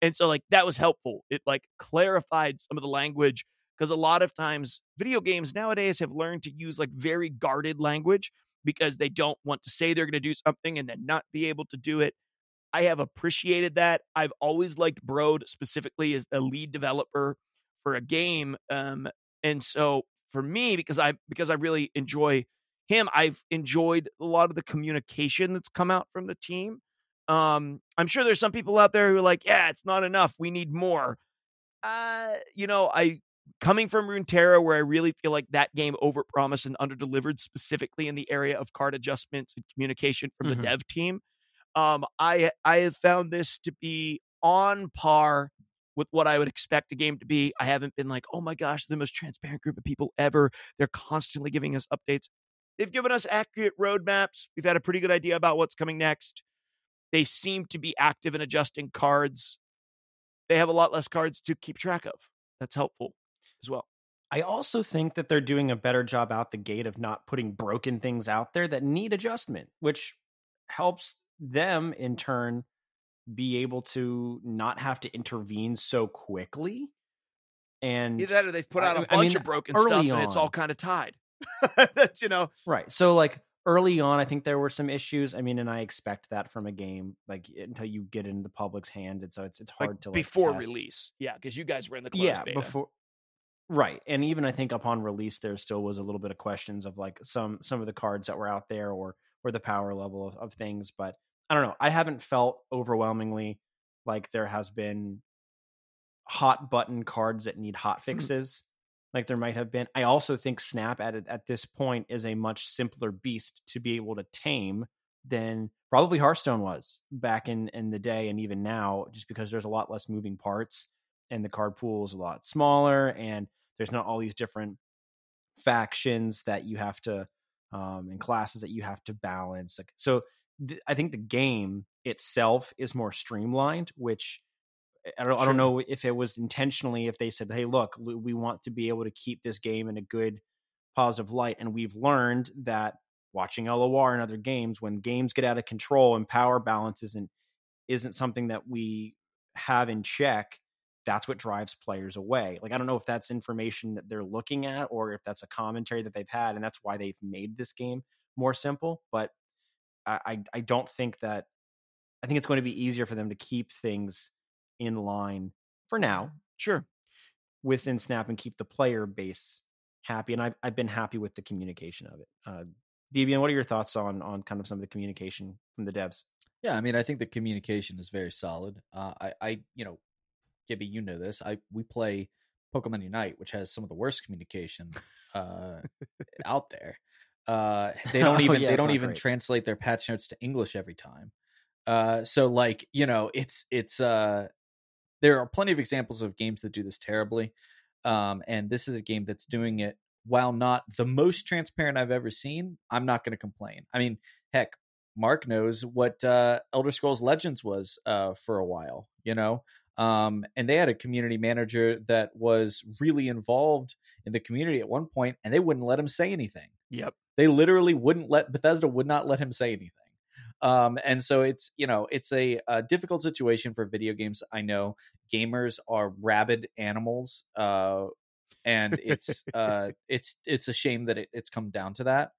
And so, like, that was helpful. It like clarified some of the language because a lot of times video games nowadays have learned to use like very guarded language because they don't want to say they're going to do something and then not be able to do it. I have appreciated that. I've always liked Brode specifically as the lead developer for a game. Um, and so for me, because I because I really enjoy him, I've enjoyed a lot of the communication that's come out from the team. Um, I'm sure there's some people out there who are like, yeah, it's not enough. We need more. Uh, you know, I coming from Runeterra, where I really feel like that game overpromised and underdelivered, specifically in the area of card adjustments and communication from Mhm. the dev team. Um, I I have found this to be on par with what I would expect a game to be. I haven't been like, oh my gosh, the most transparent group of people ever. They're constantly giving us updates. They've given us accurate roadmaps. We've had a pretty good idea about what's coming next. They seem to be active in adjusting cards. They have a lot less cards to keep track of. That's helpful as well. I also think that they're doing a better job out the gate of not putting broken things out there that need adjustment, which helps them in turn be able to not have to intervene so quickly and Either that or they've put out a I bunch mean, of broken stuff and it's all kind of tied. That's you know, Right. So like early on, I think there were some issues. I mean, and I expect that from a game like until you get in the public's hand, and so it's it's hard like to like, before test. release. Yeah, because you guys were in the closed Yeah, beta. before. Right, and even I think upon release, there still was a little bit of questions of like some some of the cards that were out there or or the power level of, of things. But I don't know. I haven't felt overwhelmingly like there has been hot button cards that need hot mm. fixes like there might have been. I also think Snap at at this point is a much simpler beast to be able to tame than probably Hearthstone was back in in the day and even now just because there's a lot less moving parts and the card pool is a lot smaller and there's not all these different factions that you have to um and classes that you have to balance like so th- I think the game itself is more streamlined which I don't, I don't know if it was intentionally if they said hey look we want to be able to keep this game in a good positive light and we've learned that watching LOR and other games when games get out of control and power balance isn't isn't something that we have in check that's what drives players away. Like i don't know if that's information that they're looking at or if that's a commentary that they've had and that's why they've made this game more simple but i i, I don't think that i think it's going to be easier for them to keep things in line for now sure. within snap and keep the player base happy and i've, I've been happy with the communication of it uh DBN, what are your thoughts on on kind of some of the communication from the devs Yeah, I mean, I think the communication is very solid. Uh, I, I, you know, Gibby, you know this. I we play Pokemon Unite, which has some of the worst communication uh, out there. Uh, they don't Oh, even yeah, they don't even great. translate their patch notes to English every time. Uh, so like you know, it's it's uh, there are plenty of examples of games that do this terribly, um, and this is a game that's doing it while not the most transparent I've ever seen. I'm not going to complain. I mean, heck, Mark knows what uh, Elder Scrolls Legends was uh, for a while, you know, um, and they had a community manager that was really involved in the community at one point, and they wouldn't let him say anything. Yep. They literally wouldn't let Bethesda would not let him say anything. Um, and so it's you know it's a, a difficult situation for video games. I know gamers are rabid animals, uh, and it's uh, it's it's a shame that it, it's come down to that.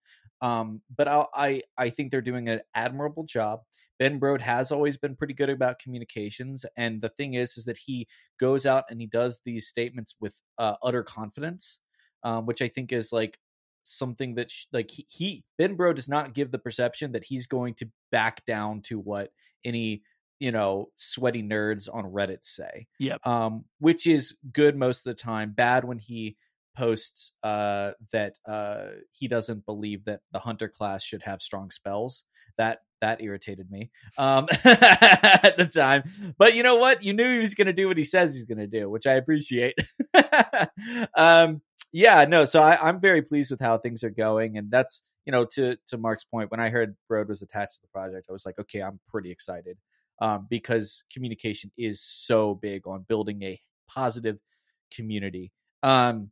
Um, but I, I I think they're doing an admirable job. Ben Brode has always been pretty good about communications, and the thing is, is that he goes out and he does these statements with uh, utter confidence, um, which I think is like something that sh- like he, he Ben Brode does not give the perception that he's going to back down to what any you know sweaty nerds on Reddit say. Yep. Um, which is good most of the time. Bad when he posts uh that uh he doesn't believe that the hunter class should have strong spells that that irritated me um at the time but you know what you knew he was going to do what he says he's going to do which i appreciate um yeah no so I, i'm very pleased with how things are going and that's you know to to mark's point when i heard Brode was attached to the project i was like okay i'm pretty excited um because communication is so big on building a positive community. Um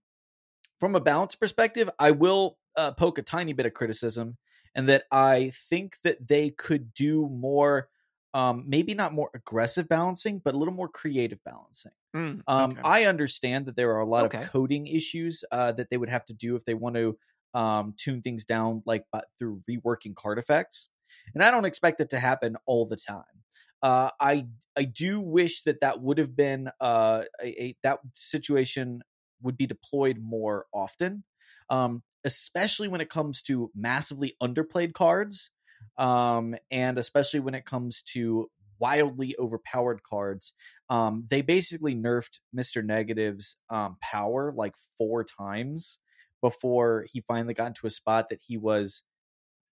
from a balance perspective i will uh, poke a tiny bit of criticism and that i think that they could do more um maybe not more aggressive balancing but a little more creative balancing Mm, um. I understand that there are a lot Okay. of coding issues uh, that they would have to do if they want to um, tune things down, like but through reworking card effects. And I don't expect that to happen all the time. Uh, I I do wish that that would have been uh, a, a that situation would be deployed more often, um, especially when it comes to massively underplayed cards, um, and especially when it comes to wildly overpowered cards um they basically nerfed mr negative's um power like four times before he finally got into a spot that he was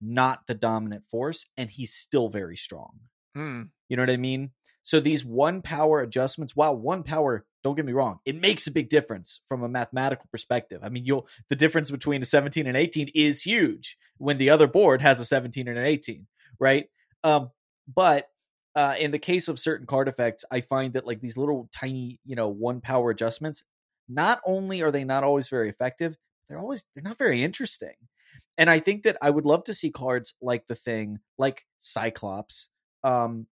not the dominant force and he's still very strong. Mm, you know what i mean? So these one power adjustments while one power don't get me wrong it makes a big difference from a mathematical perspective i mean you'll the difference between a 17 and 18 is huge when the other board has a 17 and an 18 right um but uh, in the case of certain card effects, I find that like these little tiny, you know, one power adjustments, not only are they not always very effective, they're always they're not very interesting. And I think that I would love to see cards like the thing, like Cyclops, um,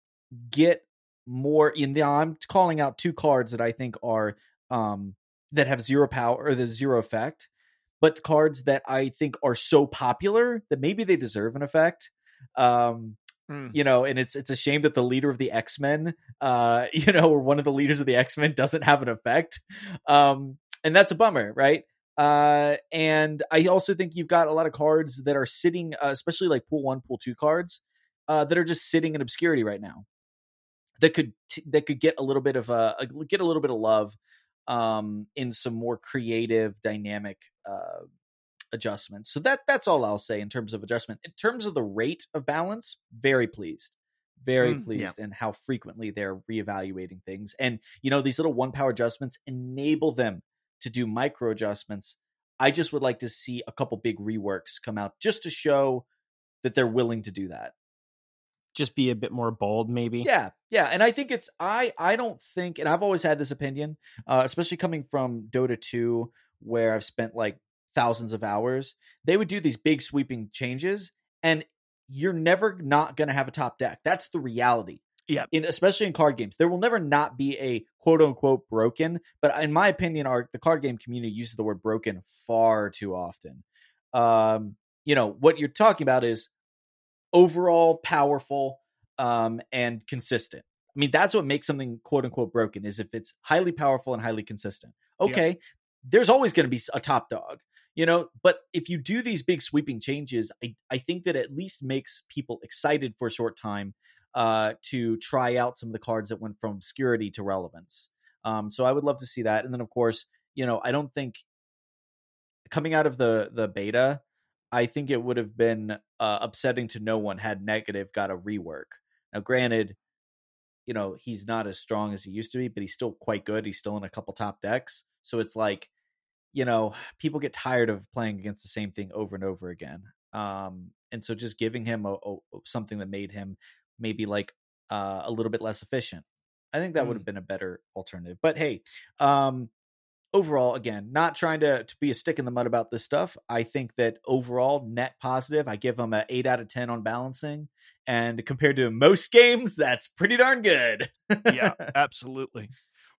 get more. You know, I'm calling out two cards that I think are um that have zero power or the zero effect, but cards that I think are so popular that maybe they deserve an effect. Um, Mm. you know, and it's it's a shame that the leader of the X Men, uh, you know, or one of the leaders of the X Men doesn't have an effect, um, and that's a bummer, right? Uh, and I also think you've got a lot of cards that are sitting, uh, especially like pool one, pool two cards, uh, that are just sitting in obscurity right now. That could t- that could get a little bit of a, a get a little bit of love um, in some more creative, dynamic uh, adjustments. So that that's all I'll say in terms of adjustment. In terms of the rate of balance, very pleased. Very Mm, yeah. pleased and how frequently they're reevaluating things. And you know, these little one power adjustments enable them to do micro adjustments. I just would like to see a couple big reworks come out just to show that they're willing to do that. Just be a bit more bold, maybe. Yeah, yeah, and I think it's I I don't think, and I've always had this opinion, uh, especially coming from Dota two, where I've spent like thousands of hours. They would do these big sweeping changes, and you're never not going to have a top deck. That's the reality. Yeah. in especially in card games, there will never not be a quote unquote broken. But in my opinion, our the card game community uses the word broken far too often. Um, you know what you're talking about is overall powerful um, and consistent. I mean, that's what makes something quote unquote broken is if it's highly powerful and highly consistent. Yeah. Okay, there's always going to be a top dog, you know. But if you do these big sweeping changes, I I think that at least makes people excited for a short time uh, to try out some of the cards that went from obscurity to relevance. Um, so I would love to see that. And then of course, you know, I don't think coming out of the the beta, I think it would have been uh, upsetting to no one had negative got a rework. Now, granted, you know he's not as strong as he used to be, but he's still quite good. He's still in a couple top decks, so it's like you know people get tired of playing against the same thing over and over again. Um, and so just giving him a, a something that made him maybe like uh, a little bit less efficient. I think that would have been a better alternative. But hey, um, overall, again, not trying to, to be a stick in the mud about this stuff. I think that overall, net positive, I give them an 8 out of 10 on balancing. And compared to most games, that's pretty darn good. yeah, absolutely.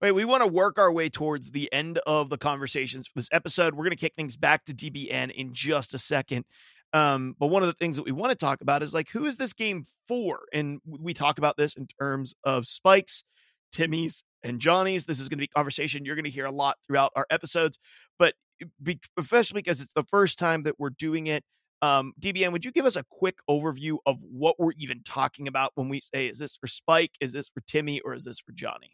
Wait, we want to work our way towards the end of the conversations for this episode. We're going to kick things back to DBN in just a second. Um, but one of the things that we want to talk about is like, who is this game for? And we talk about this in terms of spikes, Timmy's, and Johnny's. This is going to be conversation you're going to hear a lot throughout our episodes, but be, especially because it's the first time that we're doing it. Um, DBN, would you give us a quick overview of what we're even talking about when we say, is this for Spike, is this for Timmy, or is this for Johnny?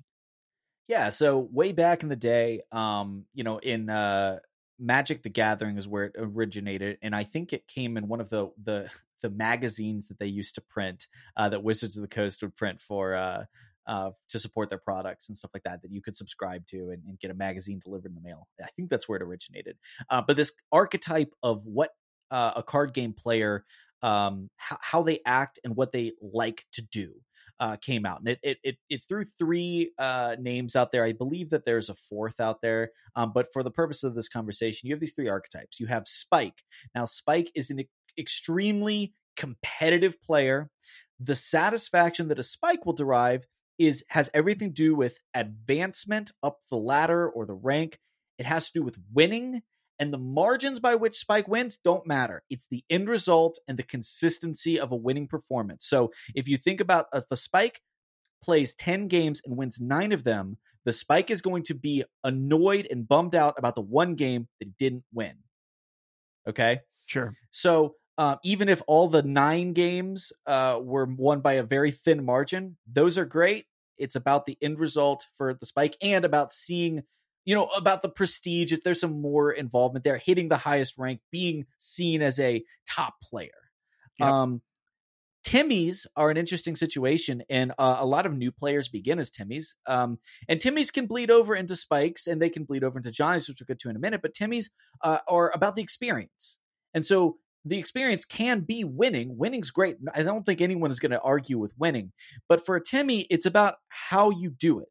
Yeah, so way back in the day, um, you know, in uh Magic the Gathering is where it originated, and I think it came in one of the the the magazines that they used to print, uh, that Wizards of the Coast would print for uh uh, to support their products and stuff like that that you could subscribe to and, and, get a magazine delivered in the mail. I think that's where it originated. Uh, but this archetype of what uh, a card game player, um, how, how, they act and what they like to do. Uh, came out and it it it, it threw three uh, names out there. I believe that there's a fourth out there, um, but for the purpose of this conversation, you have these three archetypes. You have Spike. Now, Spike is an extremely competitive player. The satisfaction that a Spike will derive is has everything to do with advancement up the ladder or the rank. It has to do with winning, and the margins by which Spike wins don't matter. It's the end result and the consistency of a winning performance. So if you think about if a Spike plays 10 games and wins nine of them, the Spike is going to be annoyed and bummed out about the one game that he didn't win. Okay? Sure. So uh, even if all the nine games uh, were won by a very thin margin, those are great. It's about the end result for the spike and about seeing, you know, about the prestige. If there's some more involvement there, hitting the highest rank, being seen as a top player. Yep. Um, Timmys are an interesting situation, and uh, a lot of new players begin as Timmys. Um, and Timmys can bleed over into spikes, and they can bleed over into Johnnies, which we'll get to in a minute. But Timmys uh, are about the experience, and so the experience can be winning. Winning's great. I don't think anyone is going to argue with winning. But for a Timmy, it's about how you do it.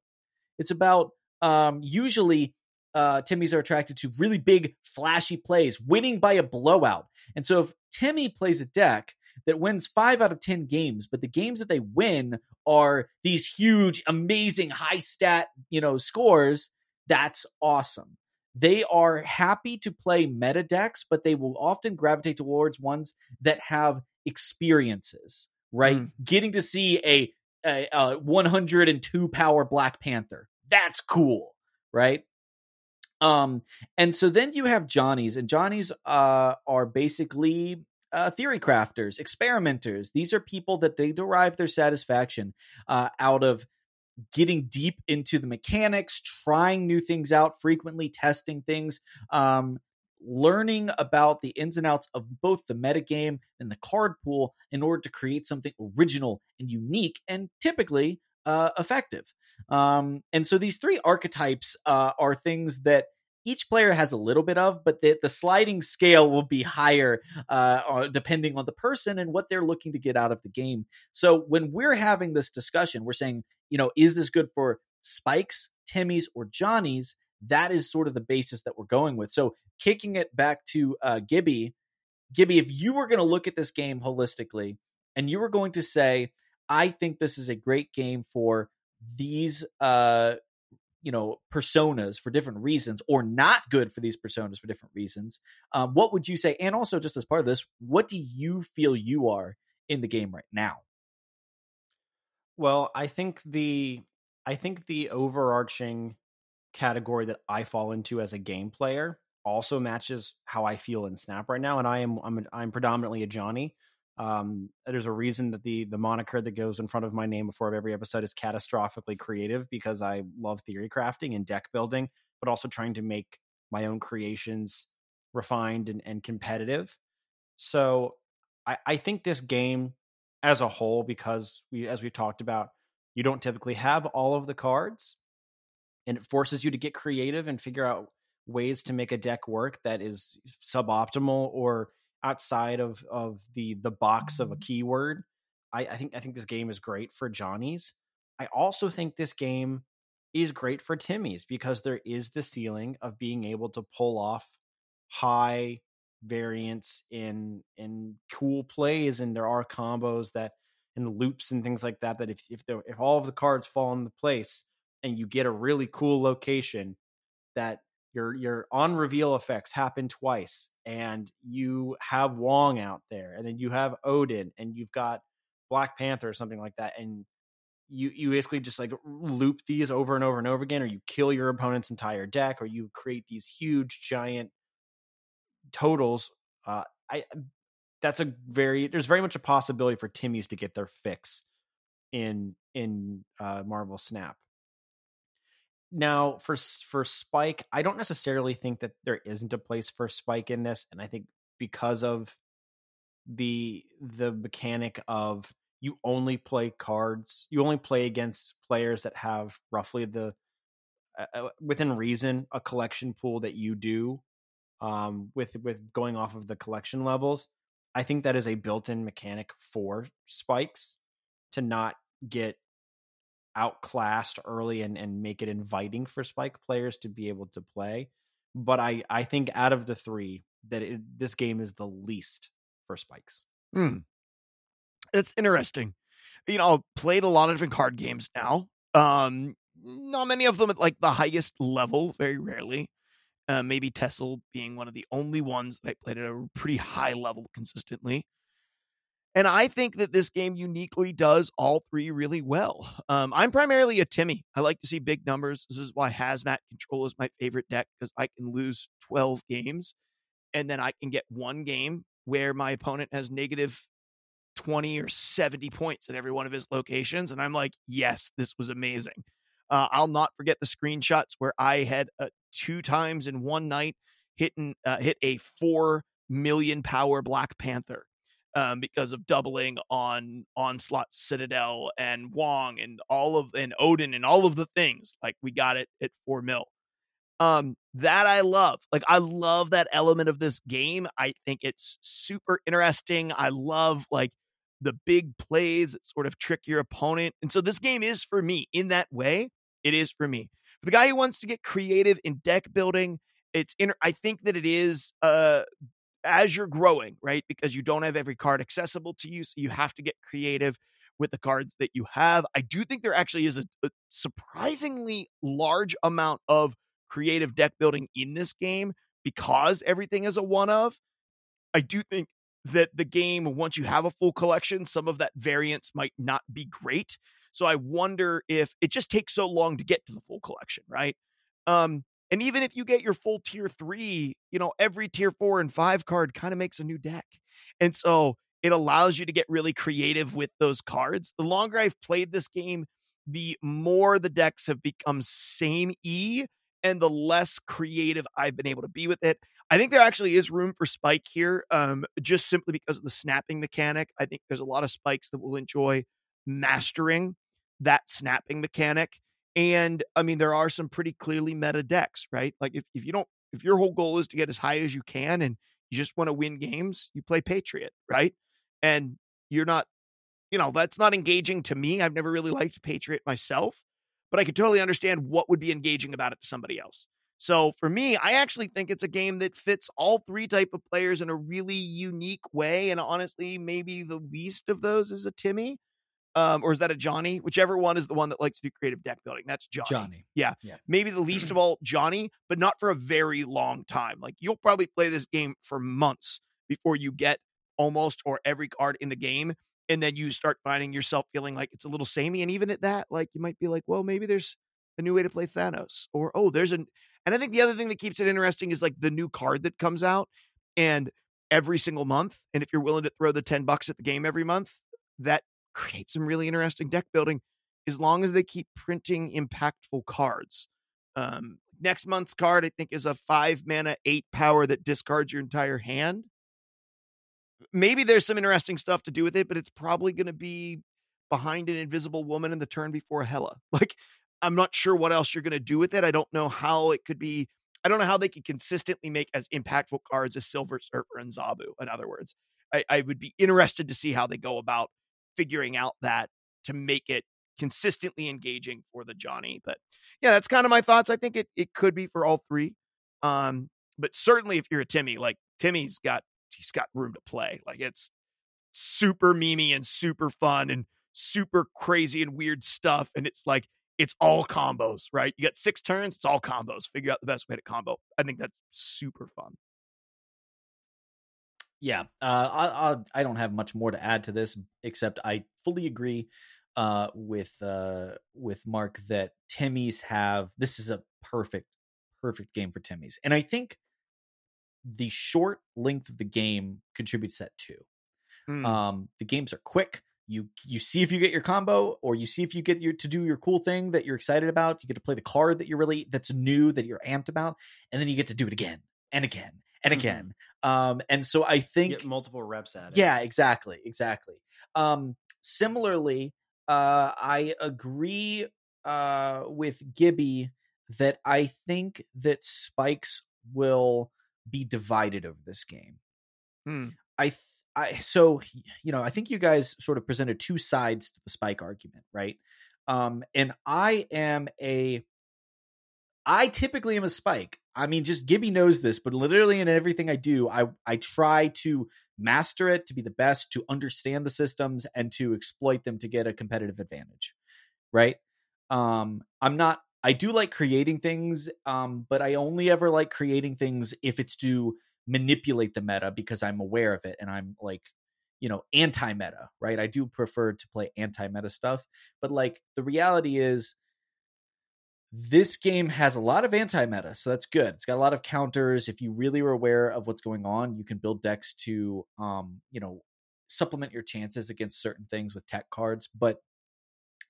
It's about um, usually uh, Timmys are attracted to really big, flashy plays, winning by a blowout. And so if Timmy plays a deck that wins five out of 10 games, but the games that they win are these huge, amazing, high stat, you know, scores, that's awesome. They are happy to play meta decks, but they will often gravitate towards ones that have experiences, right? Mm. Getting to see a, a, a 102 power Black Panther. That's cool, right? Um, and so then you have Johnnies, and Johnnies uh, are basically uh, theory crafters, experimenters. These are people that they derive their satisfaction uh, out of getting deep into the mechanics, trying new things out, frequently testing things, um, learning about the ins and outs of both the metagame and the card pool in order to create something original and unique and typically uh, effective. Um, and so these three archetypes uh, are things that each player has a little bit of, but the, the sliding scale will be higher uh, depending on the person and what they're looking to get out of the game. So when we're having this discussion, we're saying, you know, is this good for spikes, Timmys, or Johnny's? That is sort of the basis that we're going with. So kicking it back to uh, Gibby, Gibby, if you were going to look at this game holistically and you were going to say, I think this is a great game for these uh you know personas for different reasons or not good for these personas for different reasons um, what would you say and also just as part of this what do you feel you are in the game right now well i think the i think the overarching category that i fall into as a game player also matches how i feel in snap right now and i am i'm, I'm predominantly a johnny um, there's a reason that the the moniker that goes in front of my name before every episode is catastrophically creative because I love theory crafting and deck building, but also trying to make my own creations refined and, and competitive. So I, I think this game as a whole, because we as we talked about, you don't typically have all of the cards, and it forces you to get creative and figure out ways to make a deck work that is suboptimal or outside of of the the box of a mm-hmm. keyword. I, I think I think this game is great for Johnny's. I also think this game is great for Timmy's because there is the ceiling of being able to pull off high variance in in cool plays and there are combos that and loops and things like that that if if, if all of the cards fall into place and you get a really cool location that your your on reveal effects happen twice and you have wong out there and then you have odin and you've got black panther or something like that and you you basically just like loop these over and over and over again or you kill your opponent's entire deck or you create these huge giant totals uh i that's a very there's very much a possibility for timmy's to get their fix in in uh marvel snap. Now for for Spike, I don't necessarily think that there isn't a place for Spike in this, and I think because of the the mechanic of you only play cards, you only play against players that have roughly the uh, uh within reason a collection pool that you do um, with with going off of the collection levels. I think that is a built-in mechanic for spikes to not get outclassed early and, and make it inviting for spike players to be able to play. But I, I think out of the three, that it, this game is the least for spikes. Hmm. It's interesting. You know, I've played a lot of different card games now. Um, not many of them at like the highest level, very rarely. Uh, maybe TESL being one of the only ones that I played at a pretty high level consistently. And I think that this game uniquely does all three really well. Um, I'm primarily a Timmy. I like to see big numbers. This is why Hazmat Control is my favorite deck because I can lose 12 games and then I can get one game where my opponent has negative 20 or 70 points at every one of his locations. And I'm like, yes, this was amazing. Uh, I'll not forget the screenshots where I had uh, two times in one night hitting, uh, hit a 4 million power Black Panther um, because of doubling on Onslaught Citadel and Wong and all of and Odin and all of the things. Like we got it at four mil. Um, that I love. Like I love that element of this game. I think it's super interesting. I love like the big plays that sort of trick your opponent. And so this game is for me in that way. It is for me. For the guy who wants to get creative in deck building, it's in I think that it is uh as you're growing, right? Because you don't have every card accessible to you. So you have to get creative with the cards that you have. I do think there actually is a, a surprisingly large amount of creative deck building in this game because everything is a one of. I do think that the game, once you have a full collection, some of that variance might not be great. So I wonder if it just takes so long to get to the full collection, right? Um, and even if you get your full tier three, you know, every tier four and five card kind of makes a new deck. And so it allows you to get really creative with those cards. The longer I've played this game, the more the decks have become same E and the less creative I've been able to be with it. I think there actually is room for spike here, um, just simply because of the snapping mechanic. I think there's a lot of spikes that will enjoy mastering that snapping mechanic. And I mean, there are some pretty clearly meta decks, right? Like if, if you don't, if your whole goal is to get as high as you can and you just want to win games, you play Patriot, right? And you're not, you know, that's not engaging to me. I've never really liked Patriot myself, but I could totally understand what would be engaging about it to somebody else. So for me, I actually think it's a game that fits all three type of players in a really unique way. And honestly, maybe the least of those is a Timmy. Um, or is that a Johnny? Whichever one is the one that likes to do creative deck building. That's Johnny. Johnny. Yeah. Yeah. Maybe the least of all Johnny, but not for a very long time. Like you'll probably play this game for months before you get almost or every card in the game. And then you start finding yourself feeling like it's a little samey. And even at that, like you might be like, well, maybe there's a new way to play Thanos. Or, oh, there's an and I think the other thing that keeps it interesting is like the new card that comes out and every single month. And if you're willing to throw the 10 bucks at the game every month, that creates some really interesting deck building as long as they keep printing impactful cards. Um, next month's card, I think, is a five mana, eight power that discards your entire hand. Maybe there's some interesting stuff to do with it, but it's probably going to be behind an invisible woman in the turn before Hela. Like, I'm not sure what else you're going to do with it. I don't know how it could be. I don't know how they could consistently make as impactful cards as Silver Surfer and Zabu. In other words, I, I would be interested to see how they go about figuring out that to make it consistently engaging for the Johnny. But yeah, that's kind of my thoughts. I think it it could be for all three. Um, but certainly if you're a Timmy, like Timmy's got he's got room to play. Like it's super memey and super fun and super crazy and weird stuff. And it's like it's all combos, right? You got six turns, it's all combos. Figure out the best way to combo. I think that's super fun. Yeah, uh, I, I I don't have much more to add to this except I fully agree uh, with uh, with Mark that Timmy's have this is a perfect perfect game for Timmy's, and I think the short length of the game contributes that too. Mm. Um, the games are quick. You you see if you get your combo, or you see if you get your to do your cool thing that you're excited about. You get to play the card that you're really that's new that you're amped about, and then you get to do it again and again and Mhm. again. Um, and so I think Get multiple reps at it. yeah, exactly, exactly. Um, similarly, uh, I agree uh, with Gibby that I think that spikes will be divided over this game. Hmm. I, th- I, so you know, I think you guys sort of presented two sides to the spike argument, right? Um, and I am a, I typically am a spike. I mean, just Gibby knows this, but literally in everything I do, I I try to master it to be the best, to understand the systems, and to exploit them to get a competitive advantage. Right? Um, I'm not. I do like creating things, um, but I only ever like creating things if it's to manipulate the meta because I'm aware of it and I'm like, you know, anti meta, right? I do prefer to play anti meta stuff, but like the reality is this game has a lot of anti meta, so that's good. It's got a lot of counters. If you really are aware of what's going on, you can build decks to, um, you know, supplement your chances against certain things with tech cards. But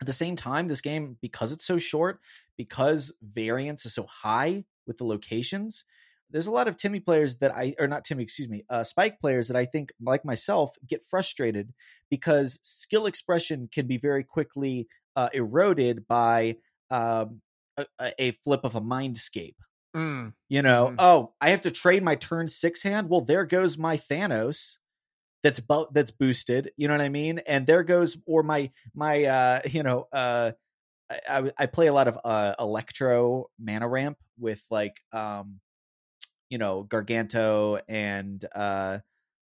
at the same time, this game, because it's so short, because variance is so high with the locations, there's a lot of Timmy players that I, or not Timmy, excuse me, uh, Spike players that I think, like myself, get frustrated because skill expression can be very quickly uh, eroded by um, a, a flip of a mindscape. Mm. You know, Mhm. oh, I have to trade my turn six hand. Well, there goes my Thanos. That's bo- that's boosted. You know what I mean? And there goes or my my uh you know uh I I, I play a lot of uh electro mana ramp with like um you know Garganto and uh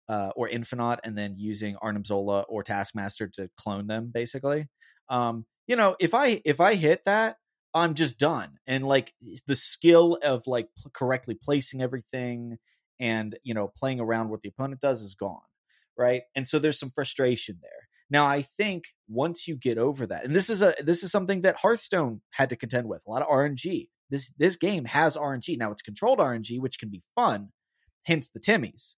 uh or Infinaut and then using Arnim Zola or Taskmaster to clone them basically. Um you know if I if I hit that I'm just done. And like the skill of like correctly placing everything and you know playing around what the opponent does is gone, right? And so there's some frustration there. Now I think once you get over that, and this is a this is something that Hearthstone had to contend with, a lot of RNG. This this game has RNG. Now it's controlled RNG, which can be fun, hence the Timmies.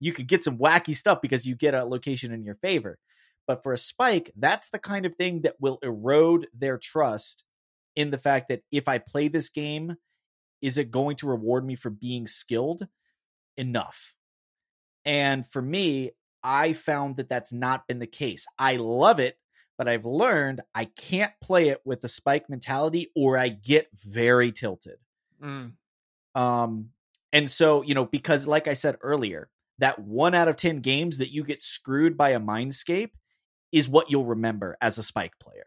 You could get some wacky stuff because you get a location in your favor. But for a spike, that's the kind of thing that will erode their trust in the fact that if I play this game, is it going to reward me for being skilled enough? And for me, I found that that's not been the case. I love it, but I've learned I can't play it with a spike mentality or I get very tilted. Mm. Um, and so, you know, because like I said earlier, that one out of 10 games that you get screwed by a mindscape is what you'll remember as a spike player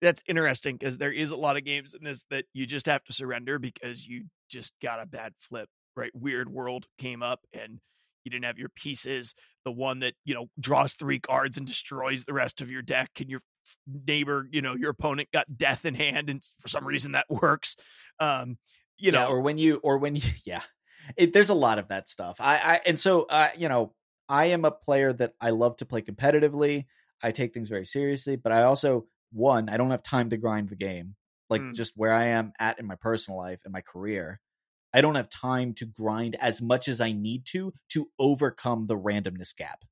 that's interesting because there is a lot of games in this that you just have to surrender because you just got a bad flip, right? Weird World came up and you didn't have your pieces. The one that, you know, draws three cards and destroys the rest of your deck, and your neighbor, you know, your opponent got death in hand, and for some reason that works. Um, you yeah, know, or when you, or when you, yeah, it, there's a lot of that stuff. I, I, and so, uh, you know, I am a player that I love to play competitively. I take things very seriously, but I also one, I don't have time to grind the game. Like mm. just where I am at in my personal life and my career, I don't have time to grind as much as I need to to overcome the randomness gap.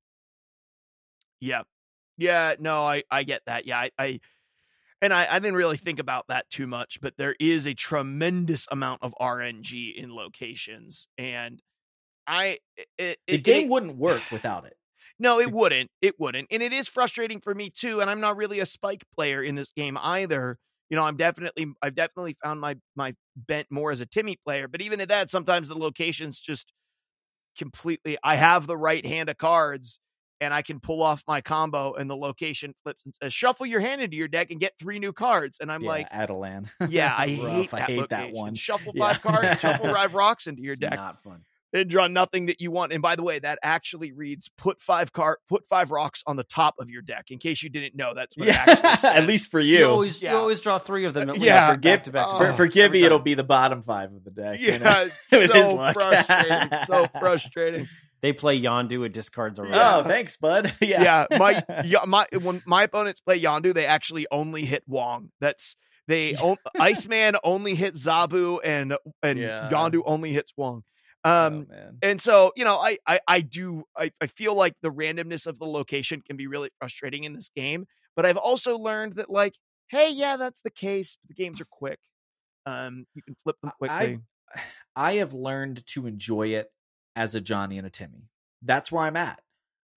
Yeah. Yeah, no, I I get that. Yeah, I, I and I, I didn't really think about that too much, but there is a tremendous amount of RNG in locations, and I it, the game it, wouldn't work without it. No, it wouldn't. It wouldn't. And it is frustrating for me too. And I'm not really a spike player in this game either. You know, I'm definitely I've definitely found my my bent more as a Timmy player. But even at that, sometimes the locations just completely I have the right hand of cards and I can pull off my combo and the location flips and says, shuffle your hand into your deck and get three new cards. And I'm yeah, like, Adelan. yeah, I hate that I hate that one. Shuffle five yeah. cards, shuffle five rocks into your it's deck. Not fun and draw nothing that you want. And by the way, that actually reads put five car put five rocks on the top of your deck. In case you didn't know, that's what yeah. at least for you. You always, yeah. you always draw three of them. Uh, at yeah, least, back to oh. back. For, for Gibby, it'll be the bottom five of the deck. Yeah, you know? so frustrating. so frustrating. They play Yondu, it discards a rock. Oh, thanks, bud. yeah, yeah. My my when my opponents play Yondu, they actually only hit Wong. That's they Iceman only hits Zabu and and yeah. Yondu only hits Wong. Oh, um, oh, and so, you know, I, I, I do, I, I feel like the randomness of the location can be really frustrating in this game, but I've also learned that like, Hey, yeah, that's the case. The games are quick. Um, you can flip them quickly. I, I have learned to enjoy it as a Johnny and a Timmy. That's where I'm at.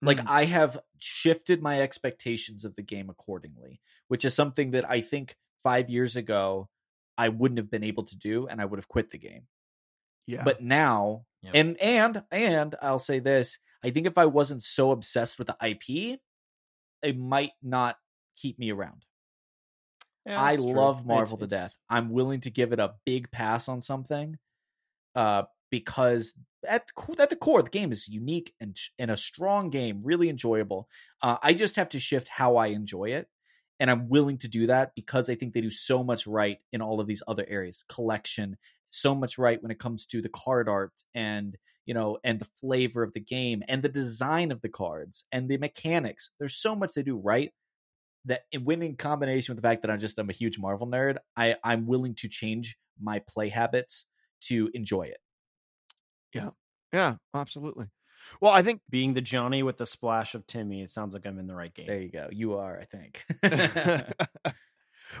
Like mm. I have shifted my expectations of the game accordingly, which is something that I think five years ago I wouldn't have been able to do, and I would have quit the game. Yeah. But now, and and and I'll say this: I think if I wasn't so obsessed with the IP, it might not keep me around. Yeah, I love Marvel it's, to it's... death. I'm willing to give it a big pass on something, uh, because at at the core, the game is unique and and a strong game, really enjoyable. Uh, I just have to shift how I enjoy it, and I'm willing to do that because I think they do so much right in all of these other areas, collection so much right when it comes to the card art and you know and the flavor of the game and the design of the cards and the mechanics there's so much they do right that when in combination with the fact that i'm just i'm a huge marvel nerd i i'm willing to change my play habits to enjoy it yeah yeah absolutely well, I think being the Johnny with the splash of Timmy, it sounds like I'm in the right game. There you go. You are, I think.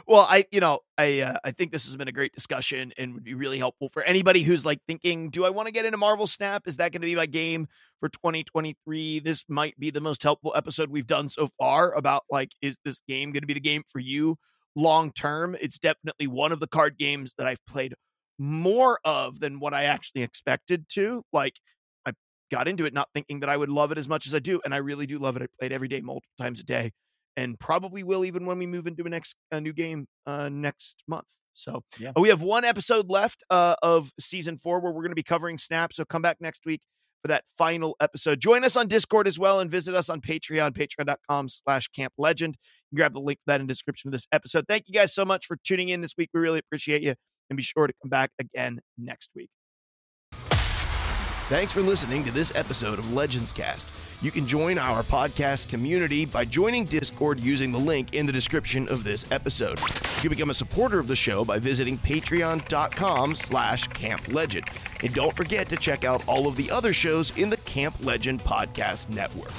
well, I you know I uh, I think this has been a great discussion and would be really helpful for anybody who's like thinking, do I want to get into Marvel Snap? Is that going to be my game for 2023? This might be the most helpful episode we've done so far about like is this game going to be the game for you long term? It's definitely one of the card games that I've played more of than what I actually expected to. Like I got into it not thinking that I would love it as much as I do, and I really do love it. I played every day, multiple times a day and probably will even when we move into a next a new game uh, next month. So yeah. Uh, we have one episode left uh, of season four where we're going to be covering Snap. So come back next week for that final episode. Join us on Discord as well and visit us on Patreon, patreon.com slash camp legend. grab the link for that in the description of this episode. Thank you guys so much for tuning in this week. We really appreciate you. And be sure to come back again next week. Thanks for listening to this episode of Legends Cast. You can join our podcast community by joining Discord using the link in the description of this episode. You can become a supporter of the show by visiting patreon.com slash camplegend. And don't forget to check out all of the other shows in the Camp Legend Podcast Network.